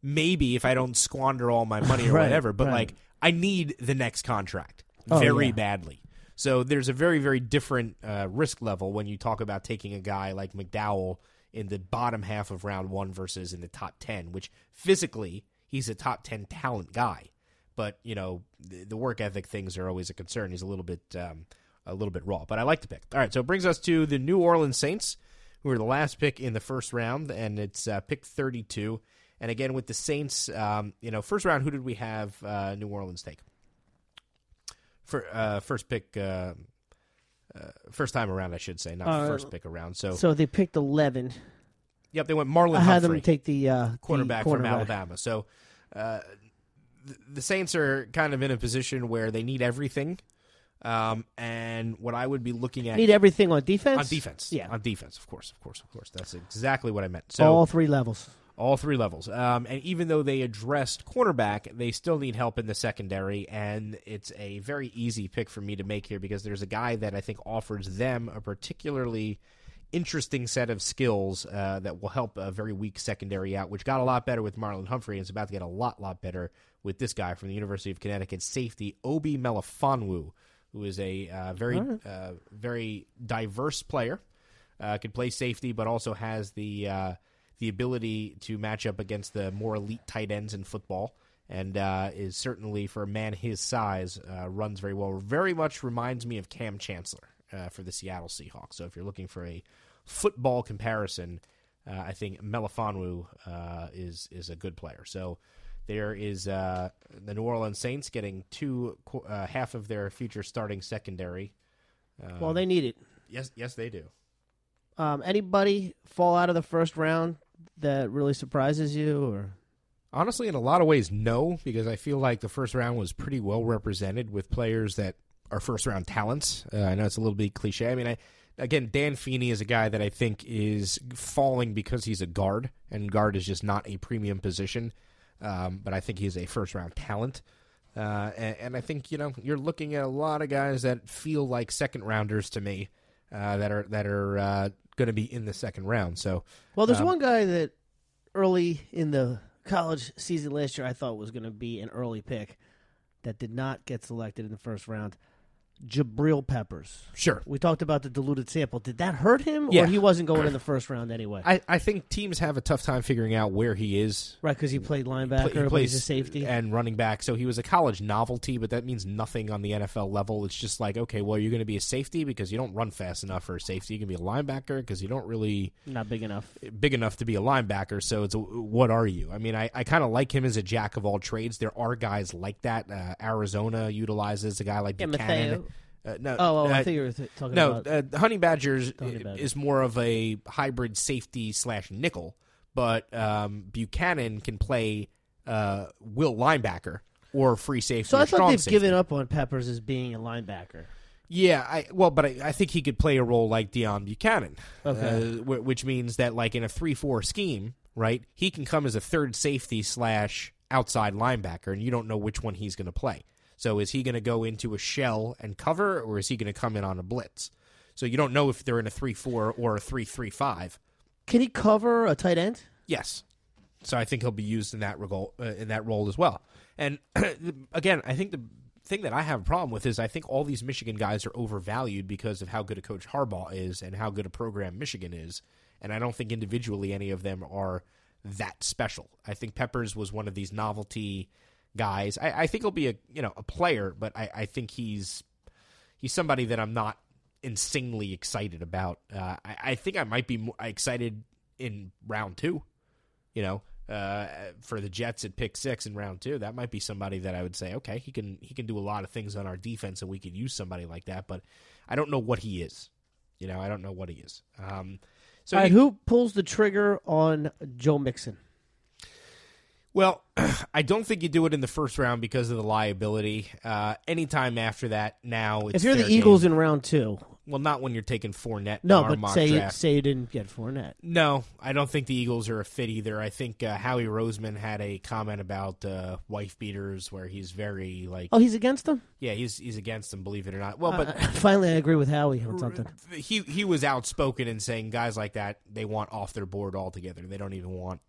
Maybe if I don't squander all my money or Right, whatever, but right. like I need the next contract Oh, very yeah. badly. So there's a very very different uh, risk level when you talk about taking a guy like McDowell in the bottom half of round one versus in the top ten, which physically he's a top ten talent guy, but you know the, the work ethic things are always a concern. He's a little bit um, a little bit raw, but I like the pick. All right, so it brings us to the New Orleans Saints, who are the last pick in the first round, and it's uh, pick 32. And again, with the Saints, um, you know, first round, who did we have uh, New Orleans take? For uh, first pick, uh, uh, first time around, I should say, not Uh, first pick around. So, So they picked eleven. yep, they went Marlon I had Humphrey them take the uh, the quarterback from Alabama. So uh, th- the Saints are kind of in a position where they need everything. Um, and what I would be looking at Need everything on defense. on defense, Yeah. on defense, of course, of course, of course. That's exactly what I meant. So all three levels. all three levels. Um, and even though they addressed cornerback, they still need help in the secondary. And it's a very easy pick for me to make here because there's a guy that I think offers them a particularly interesting set of skills uh, that will help a very weak secondary out, which got a lot better with Marlon Humphrey and is about to get a lot, lot better with this guy from the University of Connecticut safety, Obi Melifonwu, who is a uh, very, uh, very diverse player. Uh, can play safety, but also has the uh, the ability to match up against the more elite tight ends in football, and uh, is certainly for a man his size uh, runs very well. Very much reminds me of Kam Chancellor uh, for the Seattle Seahawks. So if you're looking for a football comparison, uh, I think Melifonwu uh, is is a good player. So there is uh, the New Orleans Saints getting two uh, half of their future starting secondary. Uh, well, they need it. yes, yes, they do. Um, anybody fall out of the first round that really surprises you, or Honestly, in a lot of ways, no, because I feel like the first round was pretty well represented with players that are first round talents. Uh, I know it's a little bit cliche. I mean, I again, Dan Feeney is a guy that I think is falling because he's a guard, and guard is just not a premium position. Um, but I think he's a first round talent. Uh, and, and I think you know you're looking at a lot of guys that feel like second rounders to me, uh, that are that are uh, going to be in the second round. So well, there's Um, one guy that early in the college season last year I thought was going to be an early pick that did not get selected in the first round. Jabril Peppers. sure, We talked about the diluted sample. Did that hurt him, Yeah. or he wasn't going in the first round anyway? I, I think teams have a tough time figuring out where he is right, because he played linebacker, he plays a safety. and running back. So he was a college novelty, but that means nothing on the NFL level. It's just like, okay, well, you're going to be a safety because you don't run fast enough for a safety. You can be a linebacker because you don't really Not big enough. big enough to be a linebacker. So it's a, what are you? I mean, I, I kind of like him as a jack of all trades. There are guys like that. Uh, Arizona utilizes a guy like Bucannon. Uh, no, Oh, oh uh, I think you were talking no, about. uh, Honey Badgers Honey Badger. is more of a hybrid safety slash nickel, but um, Bucannon can play uh, will linebacker or free safety. so I thought they've safety. given up on Peppers as being a linebacker. Yeah, I well, but I, I think he could play a role like Deone Bucannon, Okay. uh, wh- which means that like in a three-four scheme, right? He can come as a third safety slash outside linebacker, and you don't know which one he's going to play. So is he going to go into a shell and cover, or is he going to come in on a blitz? So you don't know if they're in a three-four or a three-three-five. Can he cover a tight end? Yes. So I think he'll be used in that role uh, in that role as well. And again, I think the thing that I have a problem with is I think all these Michigan guys are overvalued because of how good a coach Harbaugh is and how good a program Michigan is. And I don't think individually any of them are that special. I think Peppers was one of these novelty guys. I, I think he'll be a you know a player, but I, I think he's he's somebody that I'm not insanely excited about. Uh, I, I think I might be more excited in round two. You know, uh, for the Jets at pick six in round two, that might be somebody that I would say, okay, he can he can do a lot of things on our defense, and we could use somebody like that. But I don't know what he is. You know, I don't know what he is. Um, so right, you- who pulls the trigger on Joe Mixon? Well, I don't think you do it in the first round because of the liability. Uh, anytime after that, now it's if you're the Eagles game. in round two, well, not when you're taking Fournette. no, but say draft. say you didn't get Fournette. No, I don't think the Eagles are a fit either. I think uh, Howie Roseman had a comment about uh, wife beaters where he's very like, Oh, he's against them. yeah, he's he's against them. Believe it or not. Well, but Uh, finally, I agree with Howie on something. he he was outspoken in saying guys like that they want off their board altogether. They don't even want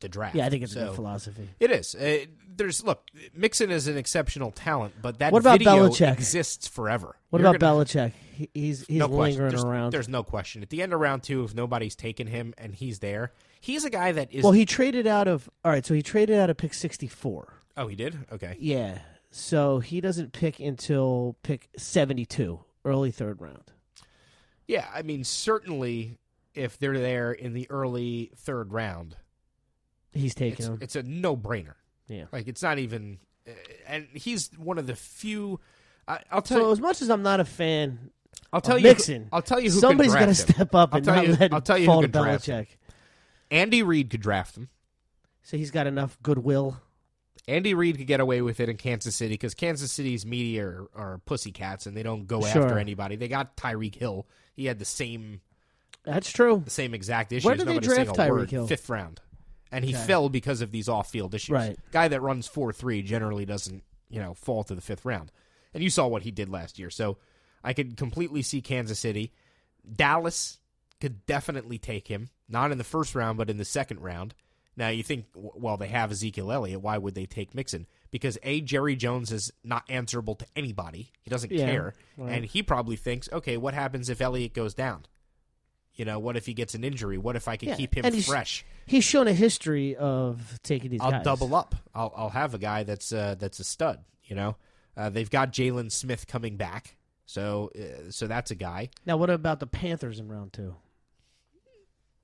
to draft. Yeah, I think it's a good philosophy. It is. Uh, there's look, Mixon is an exceptional talent, but that What about video Belichick? exists forever. What You're about gonna- Belichick? He's he's no lingering There's, around. there's no question. At the end of round two, if nobody's taken him and he's there, he's a guy that is. well, he traded out of all right. So he traded out of pick sixty four. oh, he did. Okay. Yeah. So he doesn't pick until pick seventy two, early third round. Yeah, I mean, certainly if they're there in the early third round, He's taking it's, him. it's a no-brainer. Yeah. Like it's not even, uh, and he's one of the few. I, I'll tell So you. as much as I'm not a fan, I'll tell of you. Mixon, I'll tell you who somebody's got to step up and tell not you- let I'll tell you fall to could him. Belichick. Andy Reid could draft him. So he's got enough goodwill. Andy Reid could get away with it in Kansas City because Kansas City's media are, are pussycats and they don't go Sure. after anybody. They got Tyreek Hill. He had the same That's true. the same exact issues. Where did they Nobody saying draft Tyreek. Hill? Fifth round, and he Okay. fell because of these off-field issues. Right. Guy that runs four three generally doesn't you know fall to the fifth round, and you saw what he did last year. So I could completely see Kansas City, Dallas could definitely take him. Not in the first round, but in the second round. Now you think, well, they have Ezekiel Elliott. Why would they take Mixon? Because a Jerry Jones is not answerable to anybody. He doesn't Yeah, care, right. and he probably thinks, okay, what happens if Elliott goes down? You know, what if he gets an injury? What if I can Yeah, keep him he's- fresh? He's shown a history of taking these I'll guys. double up. I'll I'll have a guy that's uh, that's a stud. You know, uh, they've got Jaylon Smith coming back, so uh, so that's a guy. Now, what about the Panthers in round two?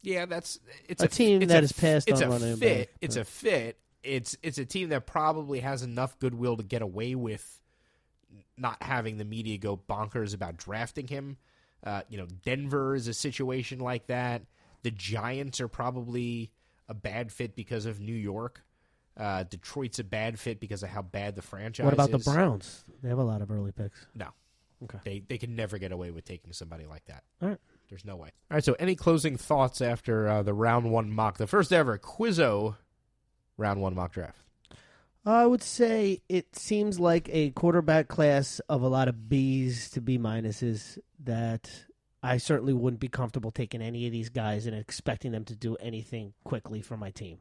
Yeah, that's it's A a, team it's that a, has passed It's on a running fit. back, It's a fit. It's it's a team that probably has enough goodwill to get away with not having the media go bonkers about drafting him. Uh, you know, Denver is a situation like that. The Giants are probably a bad fit because of New York. Uh, Detroit's a bad fit because of how bad the franchise is. What about is. the Browns? They have a lot of early picks. No. Okay. They they can never get away with taking somebody like that. All right. There's no way. All right. So, any closing thoughts after uh, the round one mock, the first ever Quizzo round one mock draft? I would say it seems like a quarterback class of a lot of B's to B minuses that I certainly wouldn't be comfortable taking any of these guys and expecting them to do anything quickly for my team.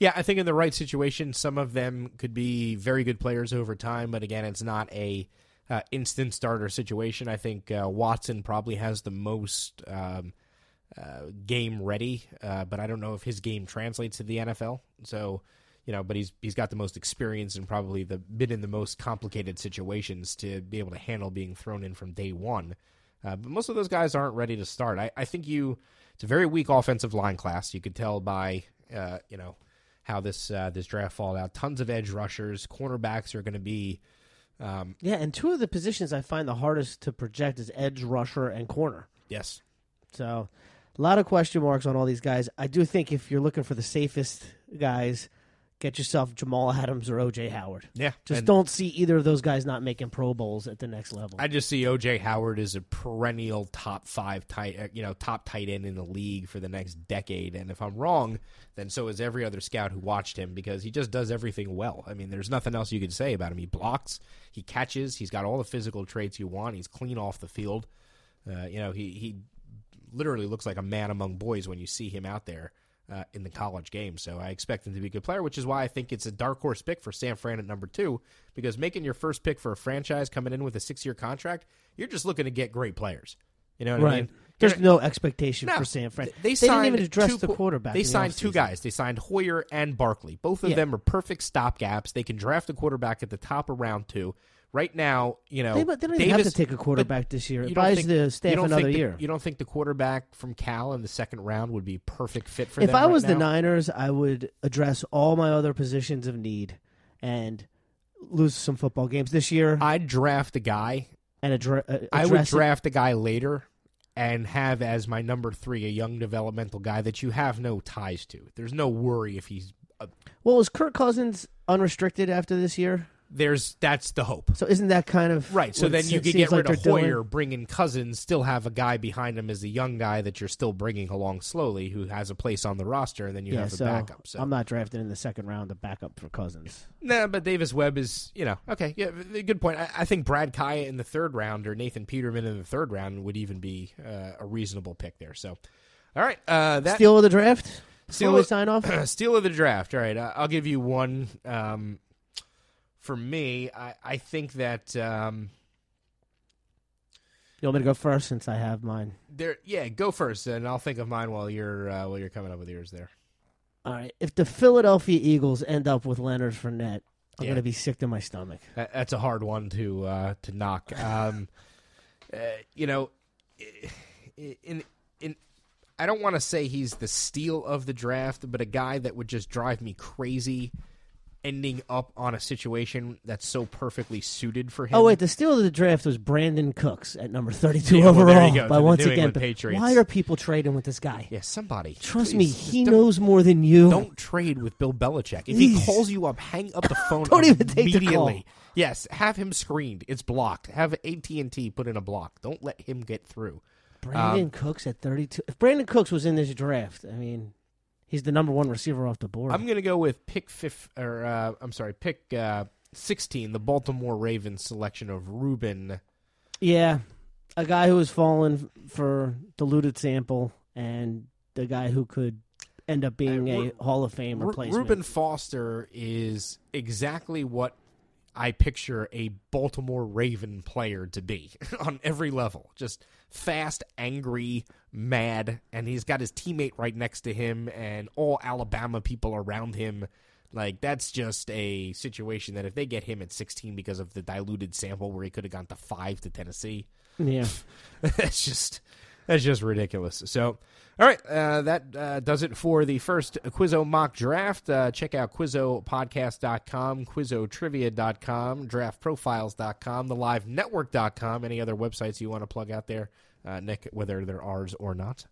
Yeah, I think in the right situation, some of them could be very good players over time. But again, it's not a uh, instant starter situation. I think uh, Watson probably has the most um, uh, game ready, uh, but I don't know if his game translates to the NFL. So, you know, but he's he's got the most experience and probably the been in the most complicated situations to be able to handle being thrown in from day one. Uh, but most of those guys aren't ready to start. I, I think you it's a very weak offensive line class. You could tell by uh, you know how this uh, this draft fall out. Tons of edge rushers, cornerbacks are going to be. Um, Yeah, and two of the positions I find the hardest to project is edge rusher and corner. yes, So, a lot of question marks on all these guys. I do think if you're looking for the safest guys, get yourself Jamal Adams or OJ Howard. yeah. Just don't see either of those guys not making Pro Bowls at the next level. I just see OJ Howard as a perennial top five tight, uh, you know, top tight end in the league for the next decade. And if I'm wrong, then so is every other scout who watched him because he just does everything well. I mean, there's nothing else you could say about him. He blocks, he catches, he's got all the physical traits you want. He's clean off the field. Uh, you know, he he literally looks like a man among boys when you see him out there. Uh, in the college game, so I expect him to be a good player, which is why I think it's a dark horse pick for San Fran at number two. Because making your first pick for a franchise coming in with a six-year contract, you're just looking to get great players. You know what I mean? There's You're- no expectation no, for San Fran. They, didn't signed even address two the quarterback. They the signed two guys. They signed Hoyer and Barkley. Both of Yeah. them are perfect stopgaps. They can draft a quarterback at the top of round two. Right now, you know, They, they don't even Davis, have to take a quarterback this year. It don't buys think- the staff another the- year. you don't think the quarterback from Cal in the second round would be a perfect fit for them? if I right was the now? Niners, I would address all my other positions of need and lose some football games this year I'd draft a guy and addre- uh, I would it. draft a guy later and have as my number three a young developmental guy that you have no ties to. There's no worry if he's. Well, is Kirk Cousins unrestricted after this year? There's that's the hope. So isn't that kind of Right, so then you could get like rid of they're doing? Hoyer, bring in Cousins, still have a guy behind him as a young guy that you're still bringing along slowly, who has a place on the roster, and then you yeah, have a so backup. So I'm not drafting in the second round to backup for Cousins. Nah, but Davis Webb is, you know, okay. Yeah, good point. I, I think Brad Kaaya in the third round or Nathan Peterman in the third round would even be uh, a reasonable pick there. So, all right, uh, that Steal of the draft. Steal of- sign off. steal of the draft. All right, uh, I'll give you one. Um, for me, I, I think that um, You want me to go first since I have mine? there. Yeah, go first, and I'll think of mine while you're uh, while you're coming up with yours there. All right. If the Philadelphia Eagles end up with Leonard Fournette, I'm Yeah. gonna be sick to my stomach. That, that's a hard one to uh, to knock. Um, uh, you know, in in I don't want to say he's the steal of the draft, but a guy that would just drive me crazy, ending up on a situation that's so perfectly suited for him. Oh wait, the steal of the draft was Brandin Cooks at number 32 Yeah, well, overall. But the once New again, why are people trading with this guy? yeah, somebody Trust please, me, he knows more than you. Don't trade with Bill Belichick. If he calls you up, hang up the phone. Don't even take the call. Yes, have him screened. It's blocked. Have AT and T put in a block. Don't let him get through. Brandin Um, Cooks at 32. If Brandin Cooks was in this draft, I mean, he's the number one receiver off the board. I'm gonna go with pick fifth, or uh, I'm sorry, pick uh, 16, the Baltimore Ravens selection of Reuben. yeah, a guy who has fallen for diluted sample, and the guy who could end up being Uh, a Hall of Fame replacement. Reuben Foster is exactly what I picture a Baltimore Raven player to be on every level. Just fast, angry, mad, and he's got his teammate right next to him and all Alabama people around him. Like that's just a situation that if they get him at 16 because of the diluted sample where he could have gone to 5 to Tennessee, yeah. that's just that's just ridiculous. So, all right, uh, that uh, does it for the first Quizzo mock draft. Uh, check out QuizzoPodcast.com, QuizzoTrivia.com, DraftProfiles.com, TheLiveNetwork.com. Any other websites you want to plug out there, uh, Nick? Whether they're ours or not.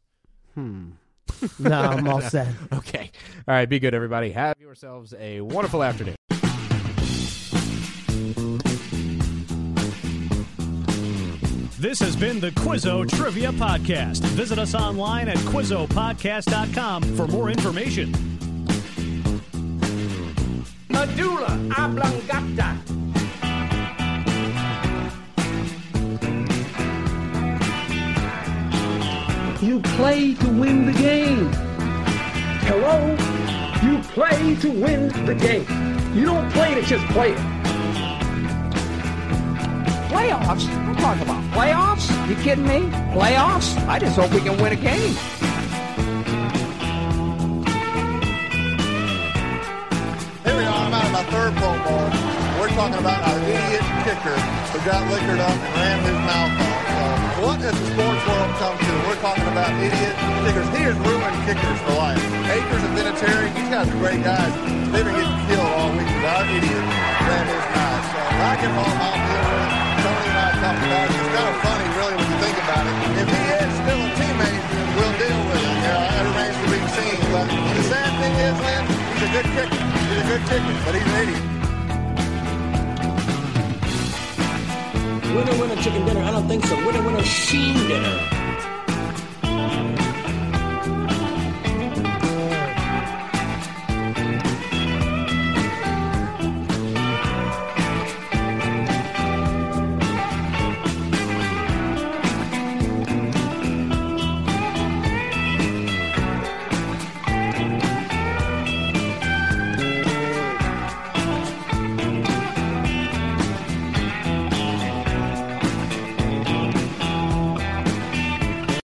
Hmm. no, I'm all set. Okay. All right. Be good, everybody. Have yourselves a wonderful afternoon. This has been the Quizzo Trivia Podcast. Visit us online at QuizzoPodcast.com for more information. Medulla oblongata. You play to win the game. Hello? You play to win the game. You don't play to just play it. Playoffs? I'm talking about playoffs? You kidding me? Playoffs? I just hope we can win a game. Here we are, I'm out of my third Pro Bowl. We're talking about our idiot kicker who got liquored up and ran his mouth off. What has the sports world come to? We're talking about idiot kickers. He has ruined kickers for life. Akers and Vinatieri, these guys are great guys. They've been getting killed all week our idiot ran his. So I get home, deal with. Tony and I talked about it. It's kind of funny, really, when you think about it. If he is still a teammate, we'll deal with it. You know, that remains to be seen. But the sad thing is, Lynn, he's a good kicker. He's a good kicker, but he's an idiot. Winner, winner, chicken dinner. I don't think so. Winner, winner, sheen dinner.